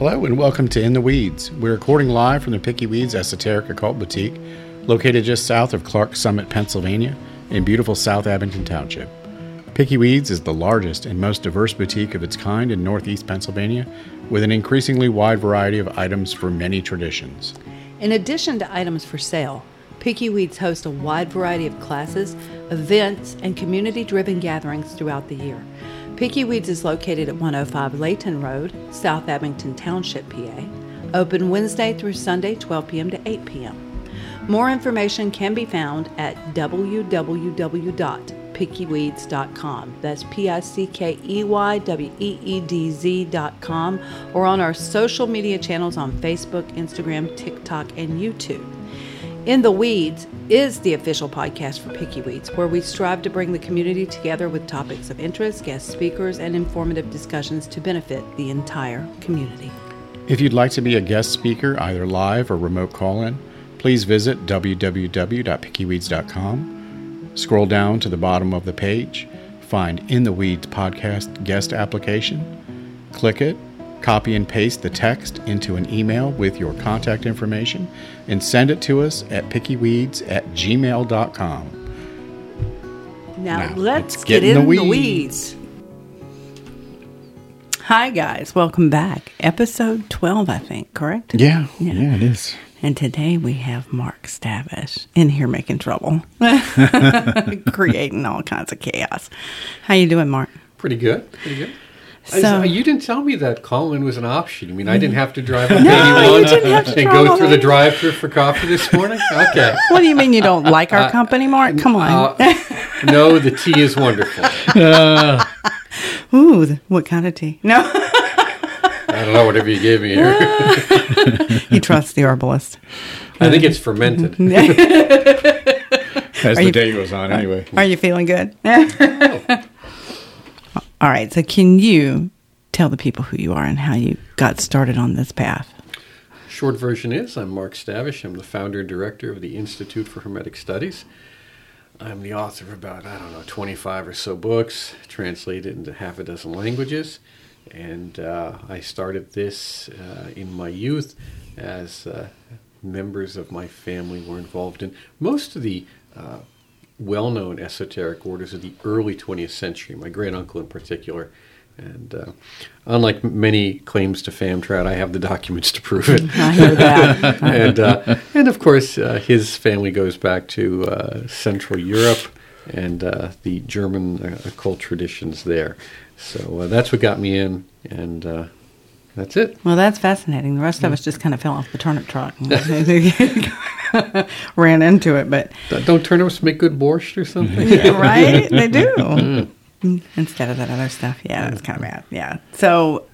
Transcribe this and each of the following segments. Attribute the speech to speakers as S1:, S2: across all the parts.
S1: Hello and welcome to In the Weedz. We're recording live from the Pickey Weedz Esoteric Occult Boutique, located just south of Clarks Summit, Pennsylvania, in beautiful South Abington Township. Pickey Weedz is the largest and most diverse boutique of its kind in northeast Pennsylvania, with an increasingly wide variety of items for many traditions.
S2: In addition to items for sale, Pickey Weedz hosts a wide variety of classes, events, and community driven gatherings throughout the year. Pickey Weedz is located at 105 Layton Road, South Abington Township, PA. Open Wednesday through Sunday, 12 p.m. to 8 p.m. More information can be found at www.pickeyweedz.com. That's P I C K E Y W E E D Z.com or on our social media channels on Facebook, Instagram, TikTok, and YouTube. In the Weedz is the official podcast for Pickey Weedz, where we strive to bring the community together with topics of interest, guest speakers, and informative discussions to benefit the entire community.
S1: If you'd like to be a guest speaker, either live or remote call in, please visit www.pickeyweedz.com. Scroll down to the bottom of the page, find In the Weedz podcast guest application, click it, copy and paste the text into an email with your contact information, and send it to us at pickeyweedz at gmail.com.
S2: Now,
S1: Now,
S2: let's,
S1: let's
S2: get,
S1: get in
S2: in
S1: the
S2: the
S1: weeds.
S2: weeds. Hi, guys. Welcome back. Episode 12, I think, correct?
S1: Yeah, yeah, it is.
S2: And today we have Mark Stavish in here making trouble, creating all kinds of chaos. How you doing, Mark?
S3: Pretty good. Pretty good. I-
S2: So- uh,
S3: you didn't tell me that Colin was an option. I mean, I didn't have to drive up
S2: No,
S3: to
S2: you didn't have to
S3: and go through
S2: the-
S3: the drive-through for coffee this morning. Okay.
S2: What do you mean you don't like our uh, company, Mark? Come on.
S3: Uh, no, the tea is wonderful.
S2: Uh. Ooh, what kind of tea? No,
S3: I don't know whatever you gave me here.
S2: you trust the herbalist.
S3: I think it's fermented.
S1: As
S2: Are
S1: the
S2: you-
S1: day goes on, anyway.
S2: Are you feeling good? Oh. All right. So, can you tell the people who you are and how you got started on this path?
S3: Short version is I'm Mark Stavish. I'm the founder and director of the Institute for Hermetic Studies. I'm the author of about, I don't know, 25 or so books, translated into half a dozen languages. And uh, I started this uh, in my youth as uh, members of my family were involved in most of the uh, well known esoteric orders of the early 20th century, my great uncle in particular. And uh, unlike many claims to Famtrad, I have the documents to prove it.
S2: I hear that.
S3: and uh, and of course, uh, his family goes back to uh, Central Europe and uh, the German uh, occult traditions there. So uh, that's what got me in, and uh, that's it.
S2: Well, that's fascinating. The rest of us just kind of fell off the turnip truck, ran into it. But
S3: Don't- turnips make good borscht or something?
S2: right, they do. Mm. Instead of that other stuff, yeah, that's kind of bad. Yeah. So,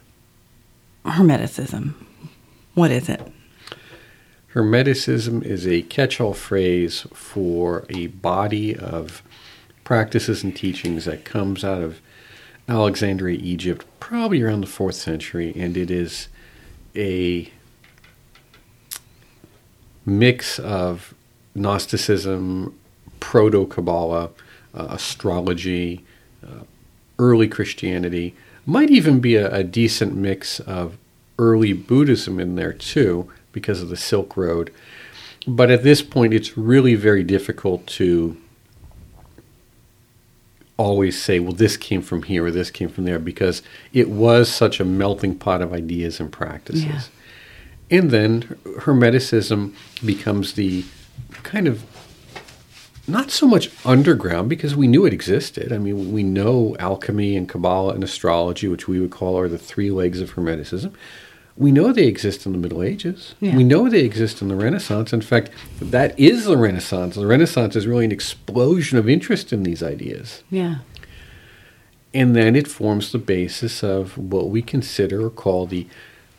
S2: Hermeticism, what is it?
S3: Hermeticism is a catch-all phrase for a body of practices and teachings that comes out of Alexandria, Egypt, probably around the fourth century, and it is a mix of Gnosticism, proto Kabbalah, uh, astrology, uh, early Christianity. Might even be a, a decent mix of early Buddhism in there too, because of the Silk Road. But at this point, it's really very difficult to always say, well, this came from here or this came from there, because it was such a melting pot of ideas and practices.
S2: Yeah.
S3: And then Hermeticism becomes the kind of not so much underground because we knew it existed. I mean, we know alchemy and Kabbalah and astrology, which we would call are the three legs of Hermeticism. We know they exist in the Middle Ages.
S2: Yeah.
S3: We know they exist in the Renaissance. In fact, that is the Renaissance. The Renaissance is really an explosion of interest in these ideas.
S2: Yeah.
S3: And then it forms the basis of what we consider or call the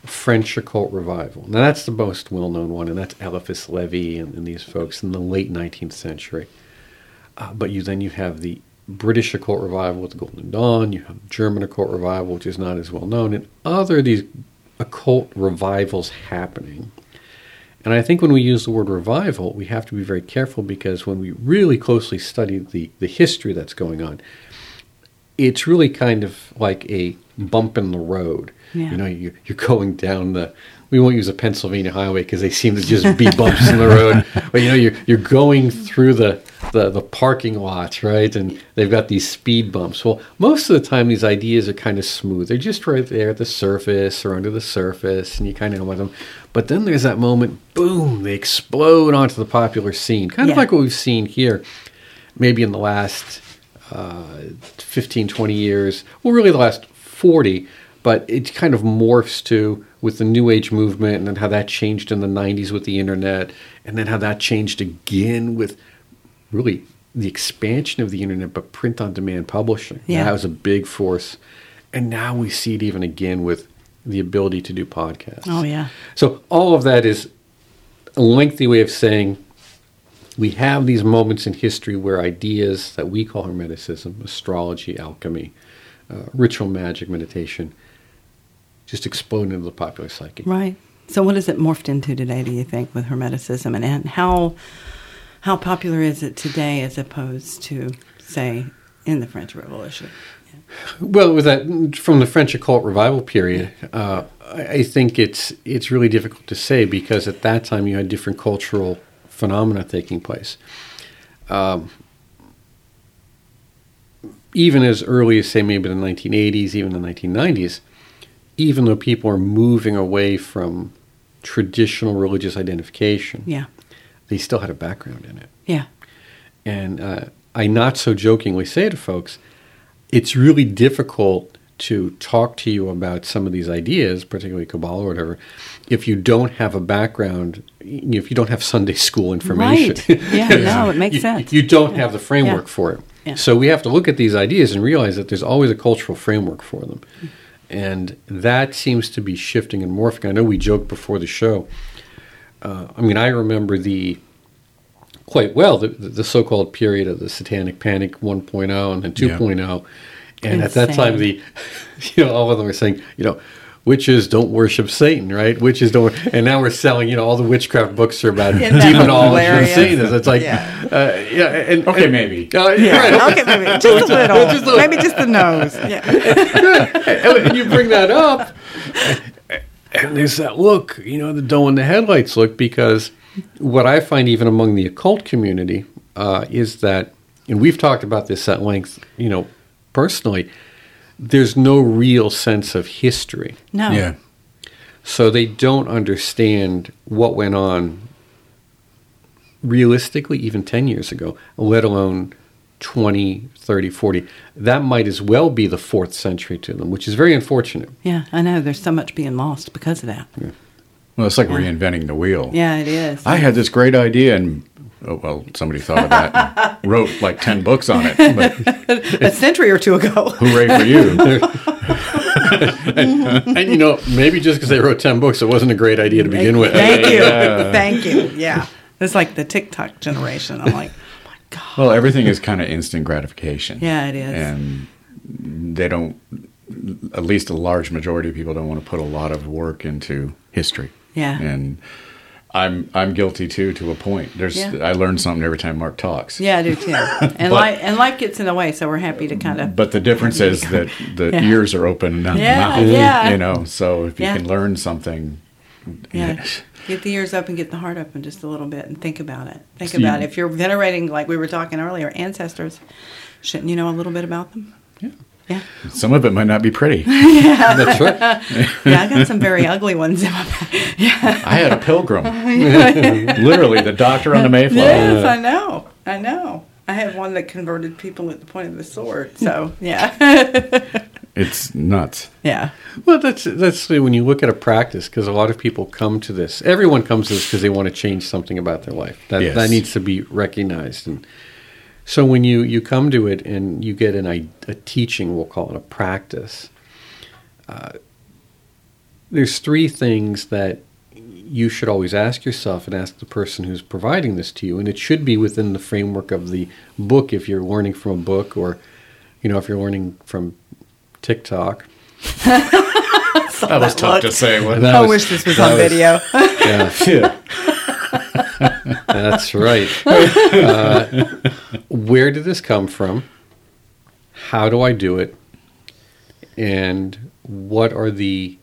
S3: French occult revival. Now, that's the most well known one, and that's Eliphas Levi and, and these folks in the late 19th century. Uh, but you then you have the British occult revival with the Golden Dawn, you have German occult revival, which is not as well known, and other these occult revivals happening. And I think when we use the word revival, we have to be very careful because when we really closely study the, the history that's going on, it's really kind of like a bump in the road.
S4: Yeah.
S3: You know, you, you're going down the. We won't use a Pennsylvania highway because they seem to just be bumps in the road. But you know, you're you're going through the, the the parking lots, right? And they've got these speed bumps. Well, most of the time, these ideas are kind of smooth. They're just right there at the surface or under the surface, and you kind of know them. But then there's that moment, boom! They explode onto the popular scene, kind of
S4: Yeah.
S3: like what we've seen here, maybe in the last uh, 15, 20 years. Well, really the last 40, but it kind of morphs to with the New Age movement and then how that changed in the 90s with the internet, and then how that changed again with really the expansion of the internet, but print on demand publishing.
S4: Yeah.
S3: That was a big force. And now we see it even again with the ability to do podcasts.
S4: Oh, yeah.
S3: So all of that is a lengthy way of saying we have these moments in history where ideas that we call hermeticism, astrology, alchemy, uh, ritual magic, meditation, just explode into the popular psyche.
S4: Right. So, what is it morphed into today? Do you think with Hermeticism, and, and how how popular is it today as opposed to, say, in the French Revolution?
S3: Well, with that from the French occult revival period, uh, I I think it's it's really difficult to say because at that time you had different cultural phenomena taking place. Um, even as early as say maybe the 1980s, even the 1990s, even though people are moving away from traditional religious identification,
S4: Yeah.
S3: they still had a background in it.
S4: Yeah.
S3: And uh, I not so jokingly say to folks, it's really difficult to talk to you about some of these ideas, particularly Kabbalah or whatever, if you don't have a background, if you don't have Sunday school information.
S4: Right. Yeah, no, it makes
S3: you,
S4: sense.
S3: You don't have the framework
S4: Yeah.
S3: for it.
S4: Yeah.
S3: So we have to look at these ideas and realize that there's always a cultural framework for them. And that seems to be shifting and morphing. I know we joked before the show. Uh, I mean, I remember the quite well the, the so-called period of the Satanic Panic 1.0 and then 2.0, and at that time the you know all of them were saying you know witches don't worship Satan, right? Witches don't, and now we're selling you know all the witchcraft books are about
S4: Isn't that
S3: demonology and
S4: hilarious?
S3: Satanism. It's like
S4: Yeah.
S3: uh, yeah, and,
S1: Okay,
S3: and-
S1: maybe.
S3: uh, right,
S5: okay, maybe just a little. maybe just the nose. Yeah.
S3: and you bring that up, and there's that look, you know, the doe in the headlights look, because what I find even among the occult community uh, is that, and we've talked about this at length, you know, personally, there's no real sense of history.
S4: No.
S1: Yeah.
S3: So they don't understand what went on realistically even 10 years ago, let alone 20, 30, 40. That might as well be the fourth century to them, which is very unfortunate.
S4: Yeah, I know. There's so much being lost because of that. Yeah.
S1: Well, it's like reinventing the wheel.
S4: Yeah, it is.
S1: I had this great idea, and oh, well, somebody thought of that and wrote like ten books on it. But
S5: A century or two ago.
S1: hooray for you!
S3: and you know, maybe just because they wrote 10 books, it wasn't a great idea to begin with.
S5: Thank you.
S1: Yeah.
S5: Thank you. Yeah. It's like the TikTok generation. I'm like, oh my God.
S1: Well, everything is kind of instant gratification.
S4: Yeah, it is.
S1: and they don't. At least a large majority of people don't want to put a lot of work into history.
S4: Yeah.
S1: and I'm I'm guilty too to a point. There's
S4: Yeah.
S1: I learn something every time Mark talks.
S4: yeah, I do too. And life and life gets in the way, so we're happy to kind of.
S1: But the difference is that the
S4: Yeah.
S1: ears are open not
S4: Yeah,
S1: the mouth.
S4: yeah.
S1: You know, so if you can learn something,
S4: Yeah. Get the ears up and get the heart open just a little bit, and think about it. Think
S1: So
S4: about it. If you're venerating, like we were talking earlier, ancestors, shouldn't you know a little bit about them?
S1: Yeah.
S4: Yeah.
S1: some of it might not be pretty. Yeah.
S3: That's right.
S4: Yeah, I got some very ugly ones in my back. Yeah.
S1: I had a pilgrim, literally the doctor on the Mayflower.
S4: Yes, I know. I know. I had one that converted people at the point of the sword. So, yeah.
S1: It's nuts.
S4: yeah.
S3: Well, that's that's when you look at a practice because a lot of people come to this. Everyone comes to this because they want to change something about their life. That
S1: Yes.
S3: that needs to be recognized. And so when you you come to it and you get an i- a teaching, we'll call it a practice. Uh, there's three things that you should always ask yourself and ask the person who's providing this to you, and it should be within the framework of the book. If you're learning from a book, or you know, if you're learning from TikTok.
S1: That was tough to say. wasn't?
S3: That
S5: I
S3: was-
S5: wish this was on
S3: was-
S5: video.
S3: Yeah,
S1: Yeah.
S3: that's right. Uh, where did this come from? How do I do it? and what are the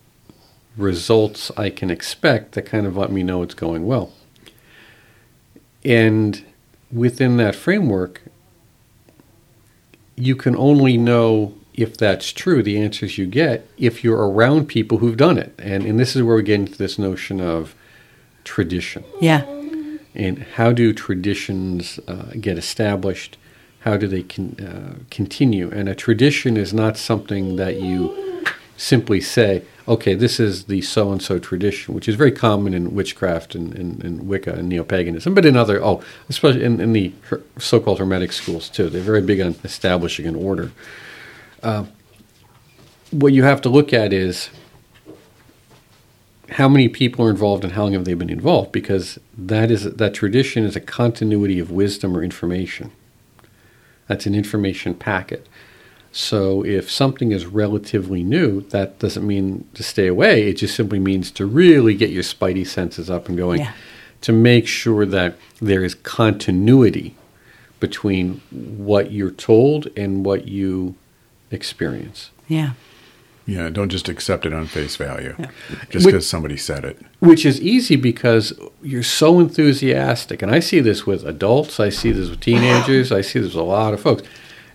S3: results I can expect that kind of let me know it's going well. And within that framework, you can only know if that's true, the answers you get, if you're around people who've done it. And, and this is where we get into this notion of tradition.
S4: Yeah.
S3: And how do traditions uh, get established? How do they con- uh, continue? And a tradition is not something that you simply say, okay, this is the so and so tradition, which is very common in witchcraft and, and, and Wicca and neo paganism, but in other, oh, especially in, in the so called Hermetic schools too. They're very big on establishing an order. Uh, what you have to look at is how many people are involved and how long have they been involved? Because that is that tradition is a continuity of wisdom or information. That's an information packet. So if something is relatively new that doesn't mean to stay away. It just simply means to really get your spidey senses up and going
S4: Yeah.
S3: to make sure that there is continuity between what you're told and what you experience.
S4: Yeah.
S1: Yeah, don't just accept it on face value
S4: Yeah.
S1: just because somebody said it.
S3: which is easy because you're so enthusiastic and i see this with adults i see this with teenagers i see this with a lot of folks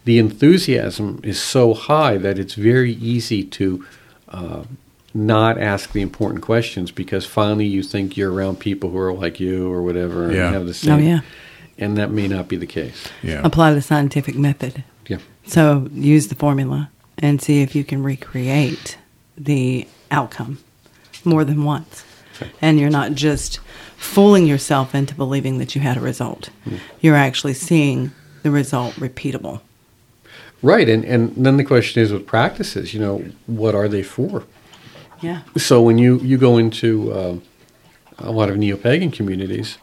S3: the enthusiasm is so high that it's very easy to uh, not ask the important questions because finally you think you're around people who are like you or whatever and
S1: Yeah.
S3: have the same
S4: Oh, yeah.
S3: and that may not be the case
S1: Yeah.
S4: Apply the scientific method.
S3: yeah
S4: So use the formula and see if you can recreate the outcome more than once. And you're not just fooling yourself into believing that you had a result. You're actually seeing the result repeatable.
S3: right and, and then the question is with practices you know what are they for
S4: Yeah.
S3: So when you, you go into um a lot of neo-pagan communities,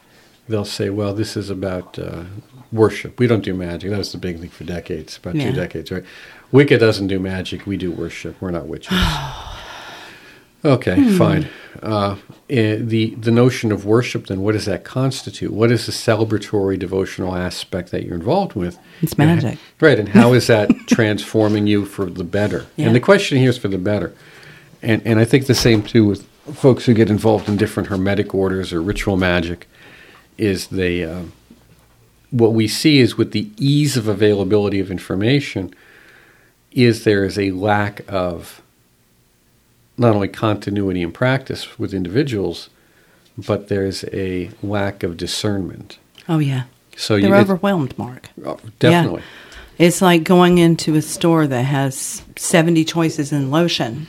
S3: they'll say, well, this is about uh, worship. We don't do magic. That was the big thing for decades, about
S4: Yeah.
S3: two decades, right? Wicca doesn't do magic. We do worship. We're not witches. okay, fine. Uh, eh, the, the notion of worship, then, what does that constitute? What is the celebratory, devotional aspect that you're involved with?
S4: It's
S3: And-
S4: magic.
S3: Right, and how is that transforming you for the better?
S4: Yeah.
S3: And the question here is for the better. And, and I think the same too with folks who get involved in different hermetic orders or ritual magic is they um, what we see is with the ease of availability of information is there is a lack of not only continuity in practice with individuals but there's a lack of discernment
S4: Oh, yeah.
S3: so
S4: They're
S3: you
S4: overwhelmed, Mark.
S3: oh, definitely
S4: It's like going into a store that has 70 choices in lotion.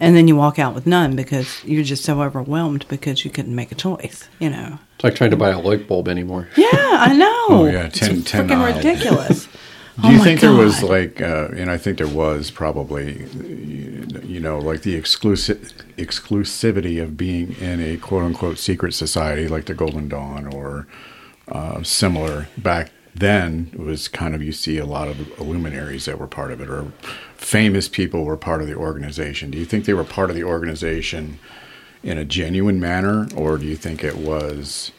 S4: And then you walk out with none because you're just so overwhelmed because you couldn't make a choice, you know.
S3: it's like trying to buy a light bulb anymore
S4: Yeah, I know.
S1: Oh, yeah, 10
S4: it's
S1: 10
S4: freaking ridiculous.
S1: Do
S4: Oh
S1: you
S4: my
S1: think there was like, uh, and I think there was probably, you know, like the exclusive exclusivity of being in a quote unquote secret society like the Golden Dawn or uh, similar back then. Was kind of you see a lot of luminaries that were part of it or famous people were part of the organization. Do you think they were part of the organization in a genuine manner, or do you think it was?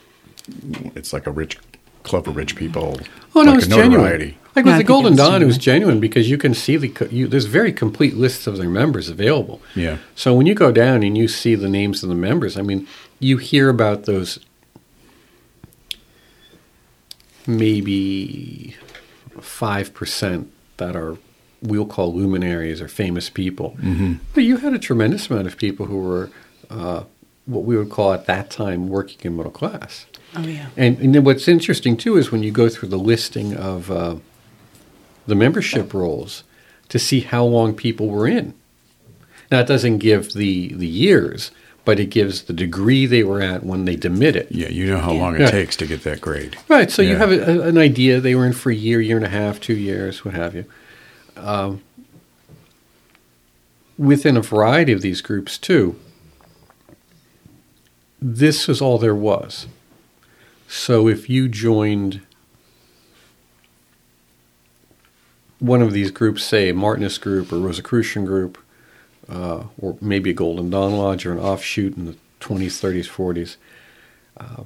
S1: It's like a rich club of rich people.
S3: Oh no,
S1: like
S3: it's genuine.
S1: Notoriety.
S3: Like
S4: No, I
S3: with the Golden
S4: it
S3: Dawn, it was
S4: genuine.
S3: genuine because you can see the co- you, there's very complete lists of their members available.
S1: Yeah.
S3: So when you go down and you see the names of the members, I mean, you hear about those maybe five percent that are we'll call luminaries or famous people. Mm-hmm. But you had a tremendous amount of people who were uh, what we would call at that time working in middle class.
S4: Oh, yeah.
S3: And, and then what's interesting too is when you go through the listing of uh, the membership rolls to see how long people were in. Now it doesn't give the the years, but it gives the degree they were at when they demit it.
S1: Yeah, you know how long it
S3: Yeah.
S1: takes to get that grade.
S3: Right. So you have a, a- an idea they were in for a year, year and a half, two years, what have you. Um, within a variety of these groups too, this is all there was. So if you joined one of these groups, say Martinist group or Rosicrucian group, uh, or maybe a Golden Dawn Lodge or an offshoot in the 20s, 30s, 40s, uh,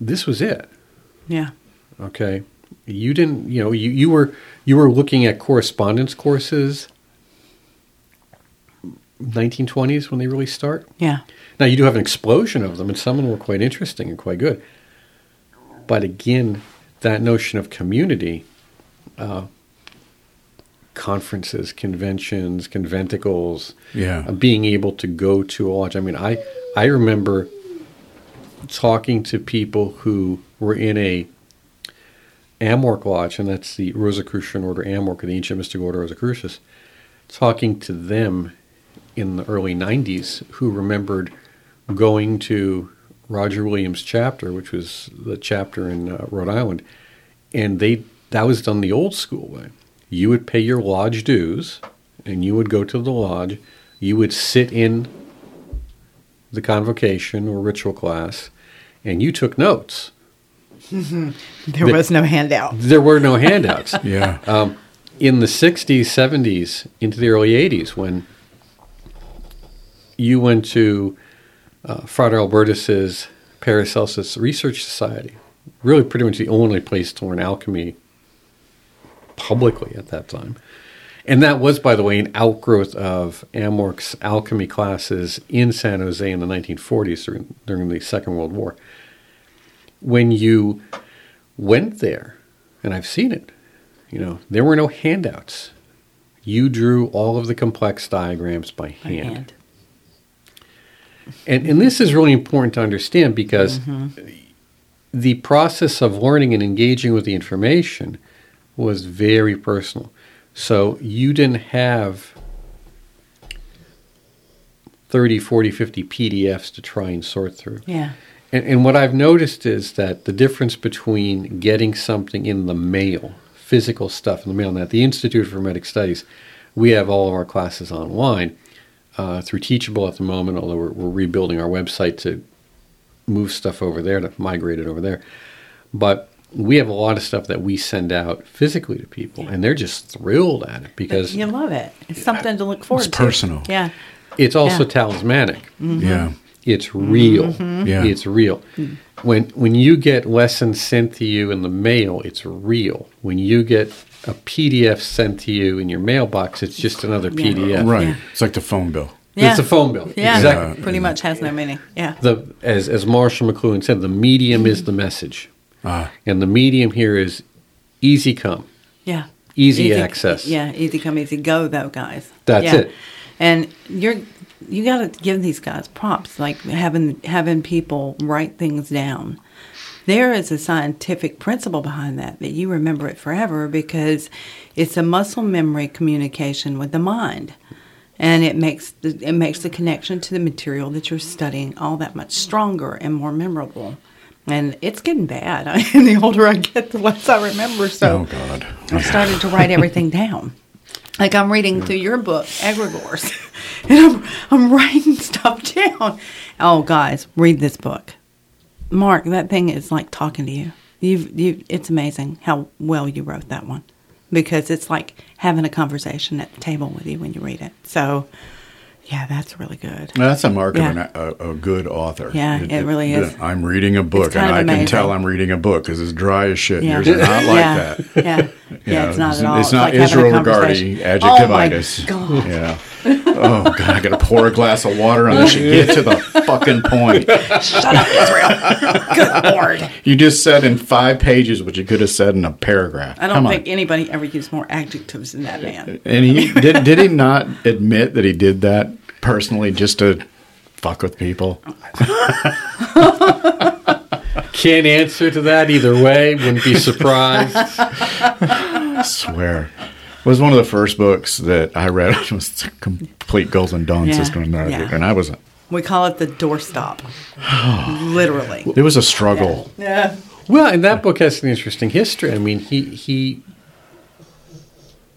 S3: this was it.
S4: Yeah.
S3: Okay, you didn't. You know, you, you were you were looking at correspondence courses 1920s when they really start.
S2: Yeah.
S3: Now you do have an explosion of them, and some of them were quite interesting and quite good. But again, that notion of community, uh, conferences, conventions, conventicles,
S1: Yeah.
S3: uh, being able to go to a lodge. I mean, I I remember talking to people who were in a Amorc Lodge, and that's the Rosicrucian Order Amorc, the Ancient Mystic Order Rosae Crucis, talking to them in the early 90s who remembered going to Roger Williams' chapter, which was the chapter in uh, Rhode Island, and they that was done the old school way. You would pay your lodge dues, and you would go to the lodge. You would sit in the convocation or ritual class, and you took notes.
S6: There
S3: The-
S6: was no handout.
S3: There were no handouts.
S1: Yeah.
S3: um, in the 60s, 70s, into the early 80s, when you went to uh, Frater Albertus's Paracelsus Research Society, really pretty much the only place to learn alchemy publicly at that time. And that was, by the way, an outgrowth of Amorc's alchemy classes in San Jose in the 1940s during, during the Second World War. When you went there, and I've seen it, you know, there were no handouts. You drew all of the complex diagrams by
S2: By
S3: hand.
S2: hand.
S3: And, and this is really important to understand because mm-hmm. the process of learning and engaging with the information was very personal. So you didn't have 30, 40, 50 PDFs to try and sort through.
S2: Yeah.
S3: And, and what I've noticed is that the difference between getting something in the mail, physical stuff in the mail, and at the Institute for Hermetic Studies, we have all of our classes online uh, through Teachable at the moment, although we're, we're rebuilding our website to move stuff over there, to migrate it over there. But we have a lot of stuff that we send out physically to people, and they're just thrilled at it because
S2: You love it. It's something to look forward to.
S1: It's personal.
S2: Yeah.
S3: it's also
S2: Yeah.
S3: talismanic. Mm-hmm.
S1: Yeah.
S3: It's real. Mm-hmm. Mm-hmm.
S1: Yeah.
S3: It's real. Hmm. When when you get lessons sent to you in the mail, it's real. When you get a PDF sent to you in your mailbox, it's just another
S2: Yeah.
S3: PDF.
S1: Right.
S2: Yeah.
S1: It's like the phone bill.
S2: Yeah.
S3: It's a phone bill.
S2: Yeah.
S3: Exactly.
S2: Pretty much has no meaning. Yeah.
S3: The as as Marshall McLuhan said, the medium is the message,
S1: Ah.
S3: and the medium here is easy come.
S2: Yeah.
S3: Easy access.
S2: Yeah, easy come, easy go, though, guys.
S3: That's
S2: Yeah.
S3: it.
S2: And you're you got to give these guys props, like having having people write things down. There is a scientific principle behind that that you remember it forever because it's a muscle memory communication with the mind, and it makes the, it makes the connection to the material that you're studying all that much stronger and more memorable. And it's getting bad. Mean, the older I get, the less I remember. So
S1: Oh, God.
S2: I started to write everything down. Like I'm reading through your book, Egregores, and I'm, I'm writing stuff down. Oh, guys, read this book. Mark, that thing is like talking to you. You've, you, it's amazing how well you wrote that one because it's like having a conversation at the table with you when you read it. So, yeah, that's really good.
S1: That's a mark
S2: Yeah.
S1: of an, a, a good author.
S2: Yeah, it really is.
S1: I'm reading a book, and I can tell I'm reading a book because it's dry as shit.
S2: Yeah.
S1: Yours are not like
S2: yeah.
S1: that.
S2: Yeah, yeah,
S1: Yeah,
S2: it's not at all.
S1: it's not
S2: like
S1: Israel. Regardie
S2: Oh my
S1: adjectivitis.
S2: God.
S1: Yeah. Oh god, I gotta pour a glass of water on this. You get to the fucking point.
S2: Shut up, Israel. Good lord.
S1: You just said in five pages what you could have said in a paragraph.
S2: I don't
S1: Come on.
S2: think anybody ever used more adjectives than that man.
S1: And he did. Did he not admit that he did that personally just to fuck with people?
S3: Can't answer to that either way. Wouldn't be surprised.
S1: I swear. It was one of the first books that I read. It was the complete Golden Dawn
S2: Yeah,
S1: system, and I,
S2: yeah.
S1: and I was.
S2: We call it the doorstop. Literally.
S1: It was a struggle.
S2: Yeah.
S3: Well, and that book has an interesting history. I mean, he he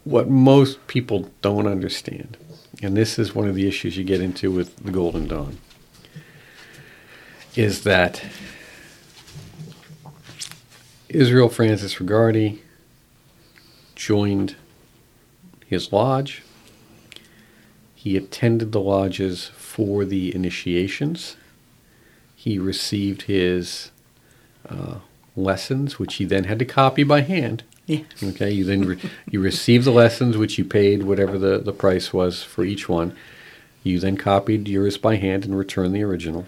S3: what most people don't understand, and this is one of the issues you get into with the Golden Dawn, is that Israel Francis Regardie joined his lodge. He attended the lodges for the initiations. He received his uh, lessons, which he then had to copy by hand.
S2: Yeah.
S3: Okay, you then re- you receive the lessons, which you paid whatever the, the price was for each one. You then copied yours by hand and returned the original.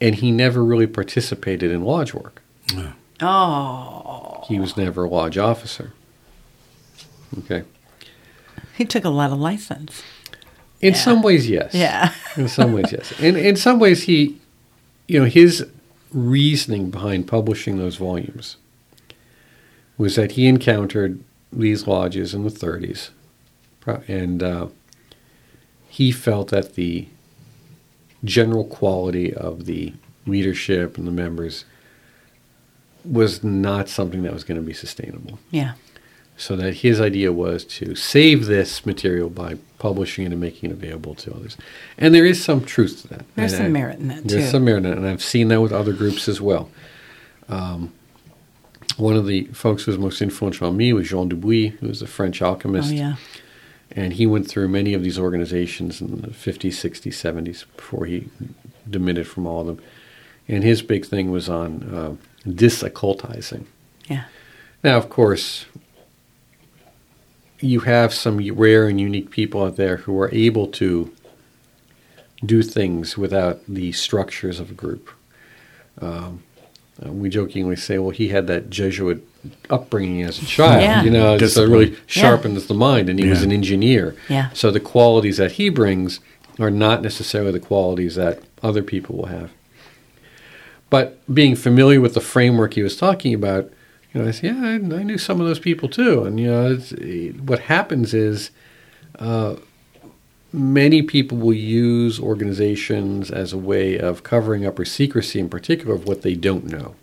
S3: And he never really participated in lodge work.
S5: Oh,
S3: He was never a lodge officer. Okay.
S5: he took a lot of license.
S3: In
S5: Yeah.
S3: some ways, yes.
S5: Yeah.
S3: In some ways, yes. In in some ways, he, you know, his reasoning behind publishing those volumes was that he encountered these lodges in the 30s, and uh, he felt that the general quality of the leadership and the members was not something that was going to be sustainable.
S5: Yeah.
S3: So that his idea was to save this material by publishing it and making it available to others. And there is some truth to that.
S5: There's
S3: And
S5: some
S3: I-
S5: merit in that,
S3: There's
S5: too.
S3: some merit in it, and I've seen that with other groups as well. Um, one of the folks who was most influential on me was Jean Dubuis, who was a French alchemist.
S5: Oh, yeah.
S3: And he went through many of these organizations in the 50s, 60s, 70s before he demitted from all of them. And his big thing was on uh, disoccultizing.
S5: Yeah.
S3: Now, of course, you have some rare and unique people out there who are able to do things without the structures of a group. Um, uh, we jokingly say, well, he had that Jesuit upbringing as a child.
S5: Yeah.
S3: You know, so it really
S1: Discipline.
S3: sharpens the mind, and he was an engineer.
S5: Yeah.
S3: So the qualities that he brings are not necessarily the qualities that other people will have. But being familiar with the framework he was talking about, you know, I said, yeah, I, I knew some of those people too. And, you know, it's, what happens is uh, many people will use organizations as a way of covering up or secrecy in particular of what they don't know.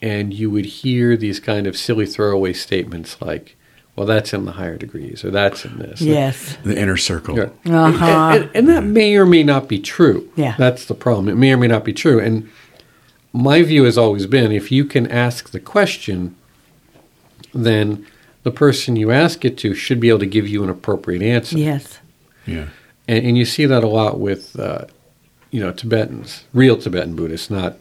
S3: And you would hear these kind of silly throwaway statements like, well, that's in the higher degrees or that's in this.
S5: Yes.
S1: The inner circle.
S3: Yeah.
S5: Uh-huh.
S3: And, and- and that may or may not be true.
S5: Yeah.
S3: That's the problem. It may or may not be true. And my view has always been if you can ask the question, then the person you ask it to should be able to give you an appropriate answer.
S5: Yes.
S1: Yeah.
S3: And, and you see that a lot with, uh, you know, Tibetans, real Tibetan Buddhists, not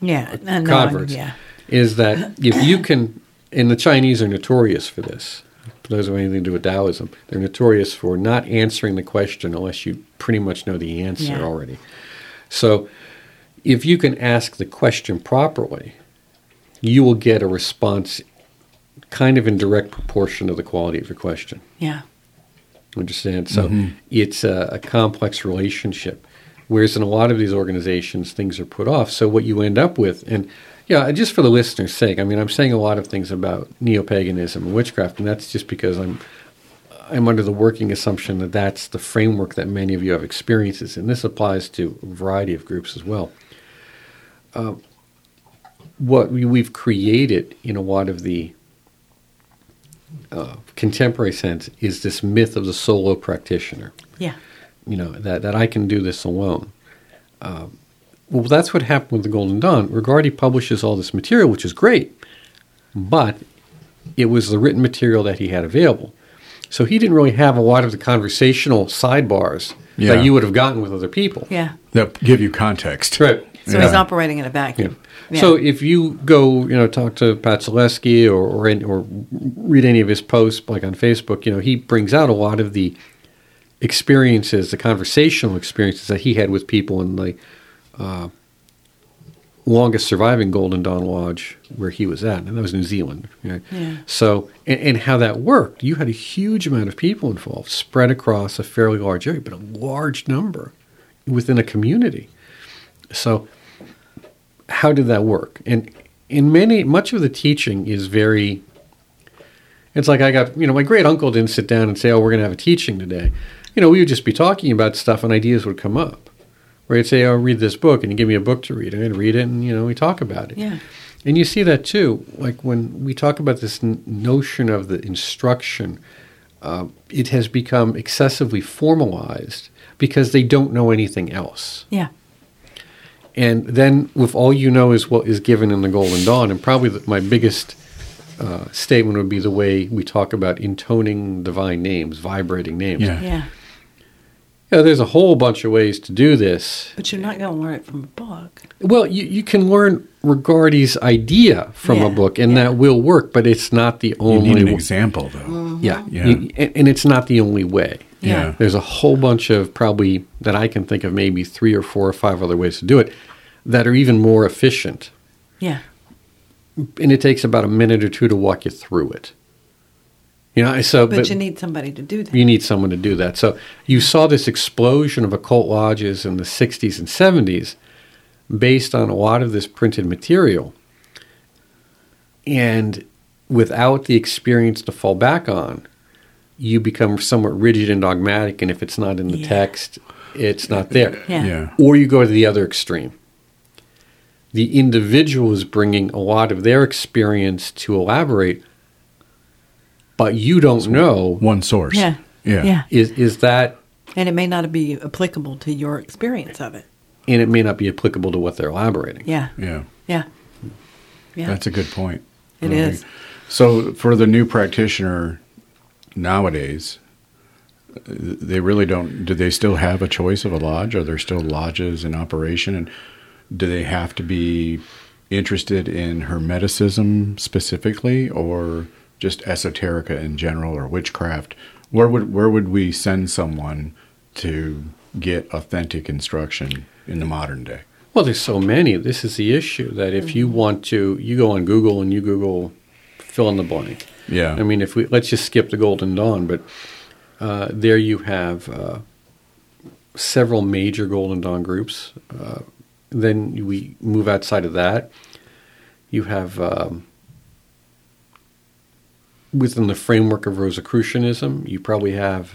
S5: Yeah. Uh, no,
S3: converts,
S5: Yeah.
S3: is that if you can, and the Chinese are notorious for this. For those who have anything to do with Taoism, they're notorious for not answering the question unless you pretty much know the answer
S5: Yeah.
S3: already. So, if you can ask the question properly, you will get a response kind of in direct proportion to the quality of your question.
S5: Yeah.
S3: Understand? So mm-hmm. it's a, a complex relationship. Whereas in a lot of these organizations, things are put off. So what you end up with, and yeah, just for the listener's sake, I mean, I'm saying a lot of things about neo paganism and witchcraft, and that's just because I'm I'm under the working assumption that that's the framework that many of you have experiences, and this applies to a variety of groups as well. Uh, what we, we've created in a lot of the uh, contemporary sense is this myth of the solo practitioner.
S5: Yeah.
S3: You know that that I can do this alone. Uh, well, that's what happened with the Golden Dawn. Regardie publishes all this material, which is great, but it was the written material that he had available. So he didn't really have a lot of the conversational sidebars
S1: Yeah.
S3: that you would have gotten with other people.
S5: Yeah.
S1: That give you context.
S3: Right.
S5: So
S1: Yeah.
S5: he's operating in a
S3: Yeah.
S5: vacuum. Yeah.
S3: So if you go, you know, talk to Pat Zalewski or or, any, or read any of his posts, like on Facebook, you know, he brings out a lot of the experiences, the conversational experiences that he had with people in the uh, longest surviving Golden Dawn Lodge where he was at, and that was New Zealand. Right?
S5: Yeah.
S3: So, and, and how that worked, you had a huge amount of people involved, spread across a fairly large area, but a large number within a community. So, how did that work? And in many, much of the teaching is very. It's like I got, you know, my great uncle didn't sit down and say, "Oh, we're going to have a teaching today." You know, we would just be talking about stuff, and ideas would come up. Where he'd say, "Oh, read this book," and he'd give me a book to read, and I'd read it, and you know, we talk about it.
S5: Yeah.
S3: And you see that too, like when we talk about this n- notion of the instruction, uh, it has become excessively formalized because they don't know anything else.
S5: Yeah.
S3: And then, with all you know is what is given in the Golden Dawn, and probably the, my biggest uh, statement would be the way we talk about intoning divine names, vibrating names.
S1: Yeah.
S5: Yeah.
S3: Yeah, there's a whole bunch of ways to do this.
S5: But you're not going to learn it from a book.
S3: Well, you, you can learn Regardie's idea from a book, and
S5: yeah.
S3: that will work, but it's not the only
S1: You
S3: only
S1: need an
S3: w-
S1: example, though.
S3: Yeah,
S1: Yeah.
S3: You- and, and it's not the only way.
S1: Yeah.
S3: There's a whole bunch of probably that I can think of maybe three or four or five other ways to do it that are even more efficient.
S4: Yeah.
S3: And it takes about a minute or two to walk you through it. You know, so
S5: But, you need somebody to do that.
S3: you need someone to do that. So you saw this explosion of occult lodges in the 60s and 70s based on a lot of this printed material. And without the experience to fall back on, you become somewhat rigid and dogmatic. And if it's not in the
S4: Yeah.
S3: text, it's not there.
S4: Yeah.
S1: Yeah.
S3: Or you go to the other extreme. The individual is bringing a lot of their experience to elaborate, but you don't know
S1: One source.
S4: Yeah.
S1: Yeah.
S4: Yeah.
S3: is is that
S5: And it may not be applicable to your experience of it.
S3: and it may not be applicable to what they're elaborating.
S4: Yeah.
S1: Yeah.
S4: Yeah. Yeah.
S1: That's a good point.
S4: It
S1: Okay.
S4: is.
S1: So for the new practitioner nowadays, they really don't. Do they still have a choice of a lodge? Are there still lodges in operation? And do they have to be interested in Hermeticism specifically, or just esoterica in general, or witchcraft? Where would where would we send someone to get authentic instruction in the modern day?
S3: Well, there's so many. This is the issue that if you want to, you go on Google and you Google fill in the blank.
S1: Yeah.
S3: I mean, if we let's just skip the Golden Dawn, but uh, there you have uh, several major Golden Dawn groups. Uh, then we move outside of that. You have um, within the framework of Rosicrucianism, you probably have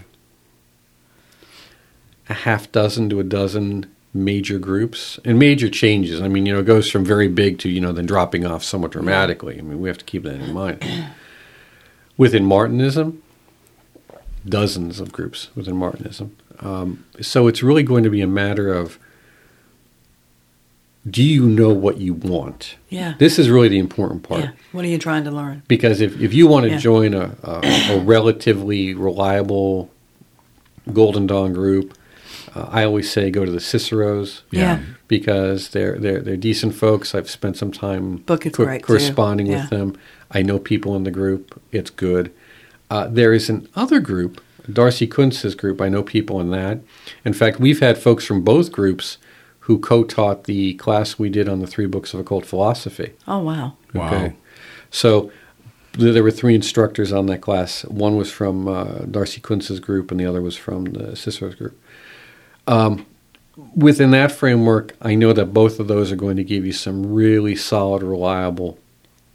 S3: a half dozen to a dozen major groups and major changes. I mean, you know, it goes from very big to, you know, then dropping off somewhat dramatically. I mean, we have to keep that in mind. Within Martinism, dozens of groups within Martinism. Um, so it's really going to be a matter of do you know what you want?
S4: Yeah.
S3: This is really the important part
S4: Yeah.
S5: What are you trying to learn?
S3: because if, if you want to
S4: Yeah.
S3: join a, a, a relatively reliable Golden Dawn group, uh, I always say go to the Ciceros.
S4: Yeah.
S3: Because they're they're they're decent folks. I've spent some time
S5: Book
S3: co-
S5: too.
S3: corresponding
S4: Yeah.
S3: with them. I know people in the group. It's good. Uh, there is another group, Darcy Kuntz's group. I know people in that. In fact, we've had folks from both groups who co-taught the class we did on the three books of occult philosophy.
S4: Oh wow.
S1: Wow.
S3: So there were three instructors on that class. One was from uh, Darcy Kuntz's group, and the other was from the Cicero's group. Um, within that framework, I know that both of those are going to give you some really solid, reliable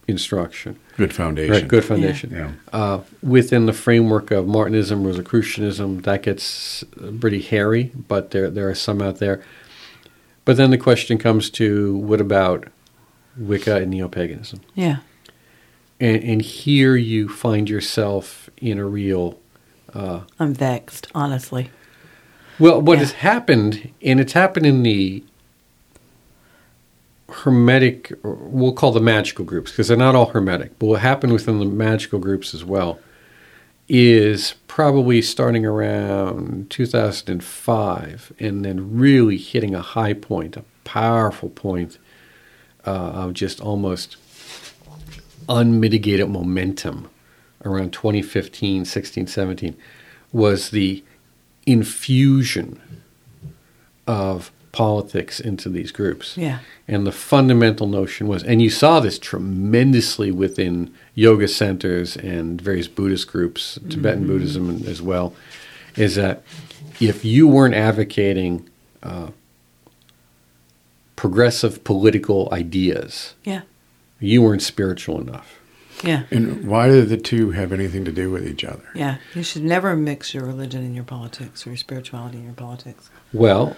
S3: instruction.
S1: Good foundation.
S3: Right, good foundation.
S1: Yeah.
S3: Uh, within the framework of Martinism, Rosicrucianism, that gets pretty hairy, but there there are some out there. But then the question comes to what about Wicca and neo paganism?
S4: Yeah.
S3: And, and here you find yourself in a real.
S4: I'm vexed, honestly.
S3: Well, what
S4: Yeah.
S3: has happened, and it's happened in the hermetic, we'll call the magical groups, because they're not all hermetic, but what happened within the magical groups as well is probably starting around 2005 and then really hitting a high point, a powerful point uh, of just almost unmitigated momentum around 2015, 16, 17 was the infusion of politics into these groups.
S4: Yeah.
S3: And the fundamental notion was, and you saw this tremendously within yoga centers and various Buddhist groups, Tibetan Buddhism as well, is that if you weren't advocating uh, progressive political ideas,
S4: Yeah.
S3: you weren't spiritual enough.
S4: Yeah.
S1: And why do the two have anything to do with each other?
S4: Yeah.
S5: You should never mix your religion and your politics or your spirituality and your politics.
S3: Well,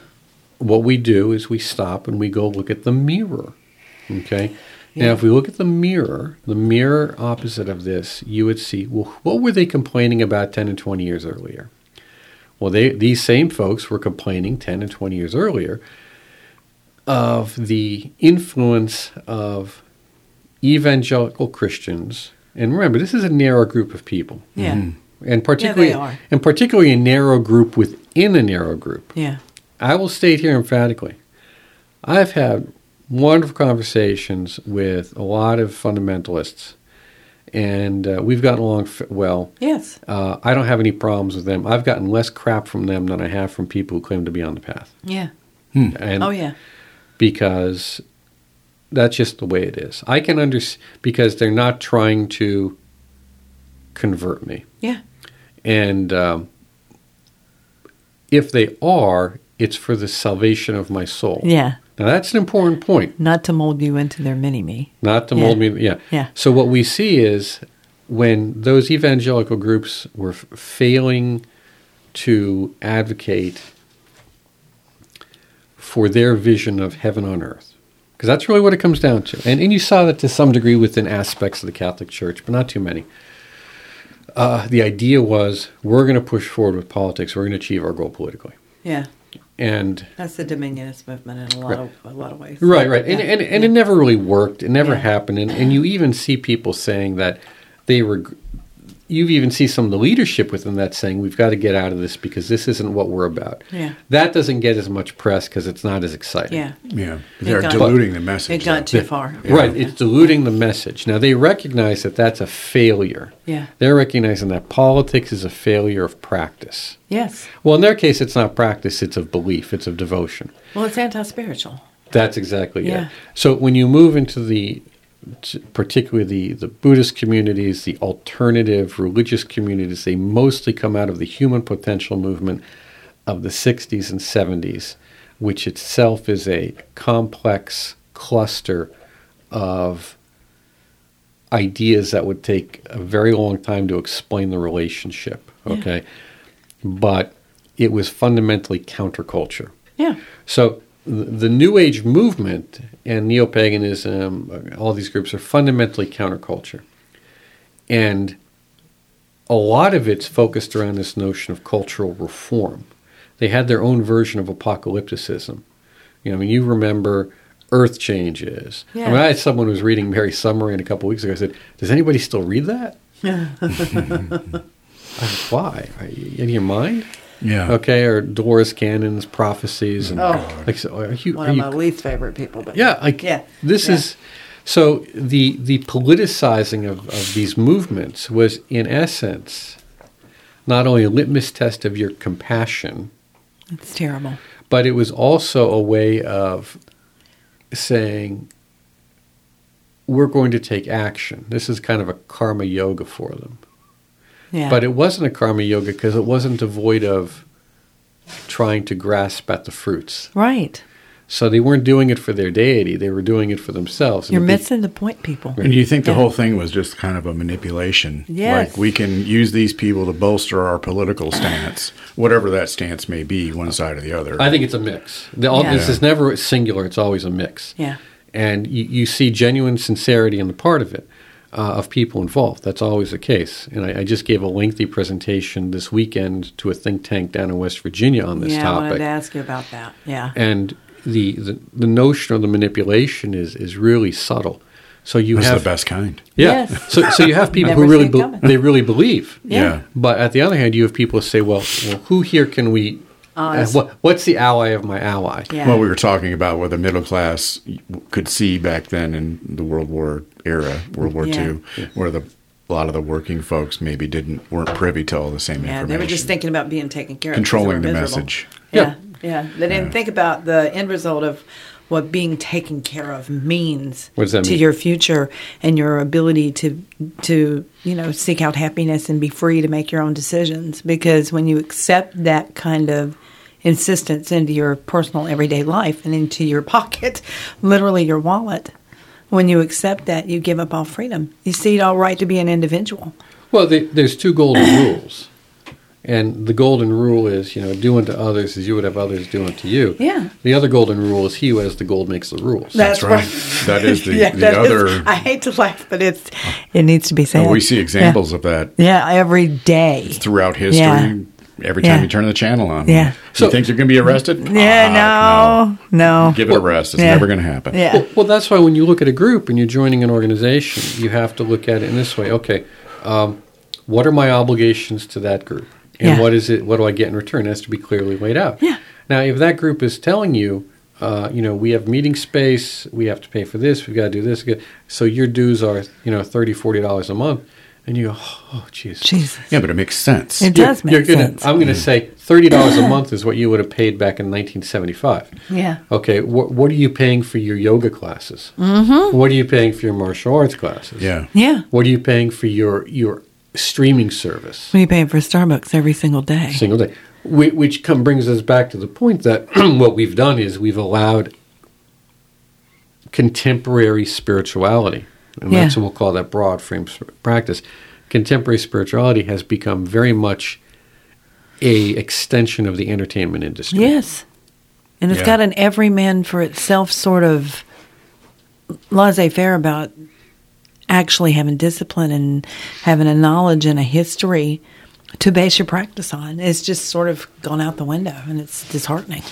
S3: what we do is we stop and we go look at the mirror. Okay? Now, if we look at the mirror, the mirror opposite of this, you would see, well, what were they complaining about 10 and 20 years earlier? Well, they, these same folks were complaining 10 and 20 years earlier of the influence of evangelical Christians. And remember, this is a narrow group of people.
S4: Yeah. Mm-hmm.
S3: And particularly,
S5: are.
S3: and particularly a narrow group within a narrow group.
S4: Yeah.
S3: I will state here emphatically I've had wonderful conversations with a lot of fundamentalists, and uh, we've gotten along f- well.
S2: Yes.
S3: Uh, I don't have any problems with them. I've gotten less crap from them than I have from people who claim to be on the path.
S2: Yeah.
S3: And
S2: Oh yeah.
S3: because that's just the way it is. I can understand because they're not trying to convert me.
S2: Yeah.
S3: And um, if they are, it's for the salvation of my soul.
S2: Yeah.
S3: Now that's an important point.
S2: Not to mold you into their mini me.
S3: Not to
S2: Yeah.
S3: mold me. Yeah.
S2: Yeah.
S3: So what we see is when those evangelical groups were f- failing to advocate for their vision of heaven on earth, because that's really what it comes down to. And, and you saw that to some degree within aspects of the Catholic Church, but not too many. Uh, the idea was we're going to push forward with politics. We're going to achieve our goal politically.
S2: Yeah.
S3: And
S2: That's the dominionist movement in a lot of a lot of ways.
S3: Right, right. And,
S2: Yeah.
S3: and, and it never really worked. It never
S2: Yeah.
S3: happened. And, and you even see people saying that they were. You even see some of the leadership within that saying, we've got to get out of this because this isn't what we're about.
S2: Yeah.
S3: That doesn't get as much press because it's not as exciting.
S2: Yeah.
S1: Yeah, they're
S2: got-
S1: diluting the message.
S2: It got
S1: though.
S2: too far.
S3: Right. It's diluting the message. Now, they recognize that that's a failure.
S2: Yeah.
S3: They're recognizing that politics is a failure of practice.
S2: Yes.
S3: Well, in their case, it's not practice, it's of belief, it's of devotion.
S2: Well, it's anti-spiritual.
S3: That's exactly
S2: Yeah.
S3: it. So when you move into the, t- particularly the, the Buddhist communities, the alternative religious communities, they mostly come out of the human potential movement of the 60s and 70s, which itself is a complex cluster of ideas that would take a very long time to explain the relationship.
S2: Yeah.
S3: Okay. But it was fundamentally counterculture.
S2: Yeah.
S3: So the New Age movement and neo paganism, all these groups are fundamentally counterculture. And a lot of it's focused around this notion of cultural reform. They had their own version of apocalypticism. You know, I mean, you remember Earth Changes. I mean, I had someone who was reading Mary Summer Rain a couple weeks ago. I said, "Does anybody still read that?" I said, Why? Are you of your mind?
S1: Yeah.
S3: Okay, or Dolores Cannon's prophecies and
S2: Oh.
S3: like so are you,
S2: One
S3: are
S2: of
S3: you
S2: my least favorite people. But
S3: yeah, like
S2: Yeah.
S3: this
S2: Yeah.
S3: is so the the politicizing of, of these movements was in essence not only a litmus test of your compassion,
S2: it's terrible.
S3: but it was also a way of saying we're going to take action. This is kind of a karma yoga for them.
S2: Yeah.
S3: But it wasn't a karma yoga because it wasn't devoid of trying to grasp at the fruits.
S2: right.
S3: So they weren't doing it for their deity; they were doing it for themselves.
S2: You're
S3: the big-
S2: missing the point, people.
S1: And you think the
S2: Yeah.
S1: whole thing was just kind of a manipulation?
S2: Yes.
S1: Like we can use these people to bolster our political stance, whatever that stance may be, one side or the other.
S3: I think it's a mix. The, all,
S2: Yeah.
S3: This is never singular; it's always a mix.
S2: Yeah.
S3: And you, you see genuine sincerity in the part of it uh, of people involved. That's always the case. And I, I just gave a lengthy presentation this weekend to a think tank down in West Virginia on this topic.
S2: yeah, I wanted to ask you about that. Yeah.
S3: and the, the the notion of the manipulation is is really subtle. So you
S1: That's
S3: have
S1: the best kind.
S3: Yeah.
S2: Yes.
S3: So so you have people who really be- they really believe.
S2: Yeah.
S3: But at the other hand, you have people who say, well, well who here can we?
S2: Oh,
S3: uh, what, what's the ally of my ally?
S2: Yeah.
S1: Well, we were talking about what the middle class could see back then in the World War era, World War
S2: Yeah.
S1: II, where the a lot of the working folks maybe didn't weren't privy to all the same
S2: yeah,
S1: information.
S2: they were just thinking about being taken care of,
S1: controlling the
S2: miserable.
S1: message.
S2: Yeah, yeah. They didn't
S1: Yeah.
S2: think about the end result of what being taken care of means
S3: What does that
S2: to
S3: mean?
S2: your future and your ability to to you know seek out happiness and be free to make your own decisions. Because when you accept that kind of insistence into your personal everyday life and into your pocket, literally your wallet. When you accept that, you give up all freedom. You see it all right to be an individual.
S3: Well, the, there's two golden rules, and the golden rule is you know do unto others as you would have others do unto you.
S2: Yeah.
S3: The other golden rule is he who has the gold makes the rules.
S1: That's right. That is the, the
S2: that is-
S1: other.
S2: I hate to laugh, but it's it needs to be said.
S1: we see examples of that
S2: Yeah, yeah every day.
S1: Throughout history.
S2: Yeah.
S1: Every time
S2: Yeah.
S1: you turn the channel on.
S2: Yeah.
S1: So,
S3: So-
S1: you think you're going to be arrested?
S2: Yeah,
S1: Ah,
S2: no, no.
S1: Give it a rest. It's
S2: Yeah.
S1: never going to happen.
S2: Yeah.
S3: Well, well, that's why when you look at a group and you're joining an organization, you have to look at it in this way. Okay, um, what are my obligations to that group, and
S2: Yeah.
S3: what is it? What do I get in return? It has to be clearly laid out.
S2: Yeah.
S3: Now, if that group is telling you, uh, you know, we have meeting space, we have to pay for this, we've got to do this. So your dues are, you know, $30, $40 a month. And you go, oh, jeez.
S2: Jesus.
S1: Yeah, but it makes sense.
S2: It
S3: You're-
S2: does make
S3: you're gonna-
S2: sense.
S3: I'm going to say $30 a month is what you would have paid back in 1975.
S2: yeah.
S3: Okay, wh- what are you paying for your yoga classes? Mm-hmm. What are you paying for your martial arts classes?
S1: Yeah.
S2: Yeah.
S3: What are you paying for your your streaming service?
S2: What are you paying for Starbucks every single day?
S3: Single day, Whi- which come brings us back to the point that what we've done is we've allowed contemporary spirituality, and that's what we'll call that broad frame practice. Contemporary spirituality has become very much a extension of the entertainment industry.
S2: Yes. And it's
S1: Yeah.
S2: got an everyman for itself sort of laissez faire about actually having discipline and having a knowledge and a history to base your practice on. It's just sort of gone out the window and it's disheartening.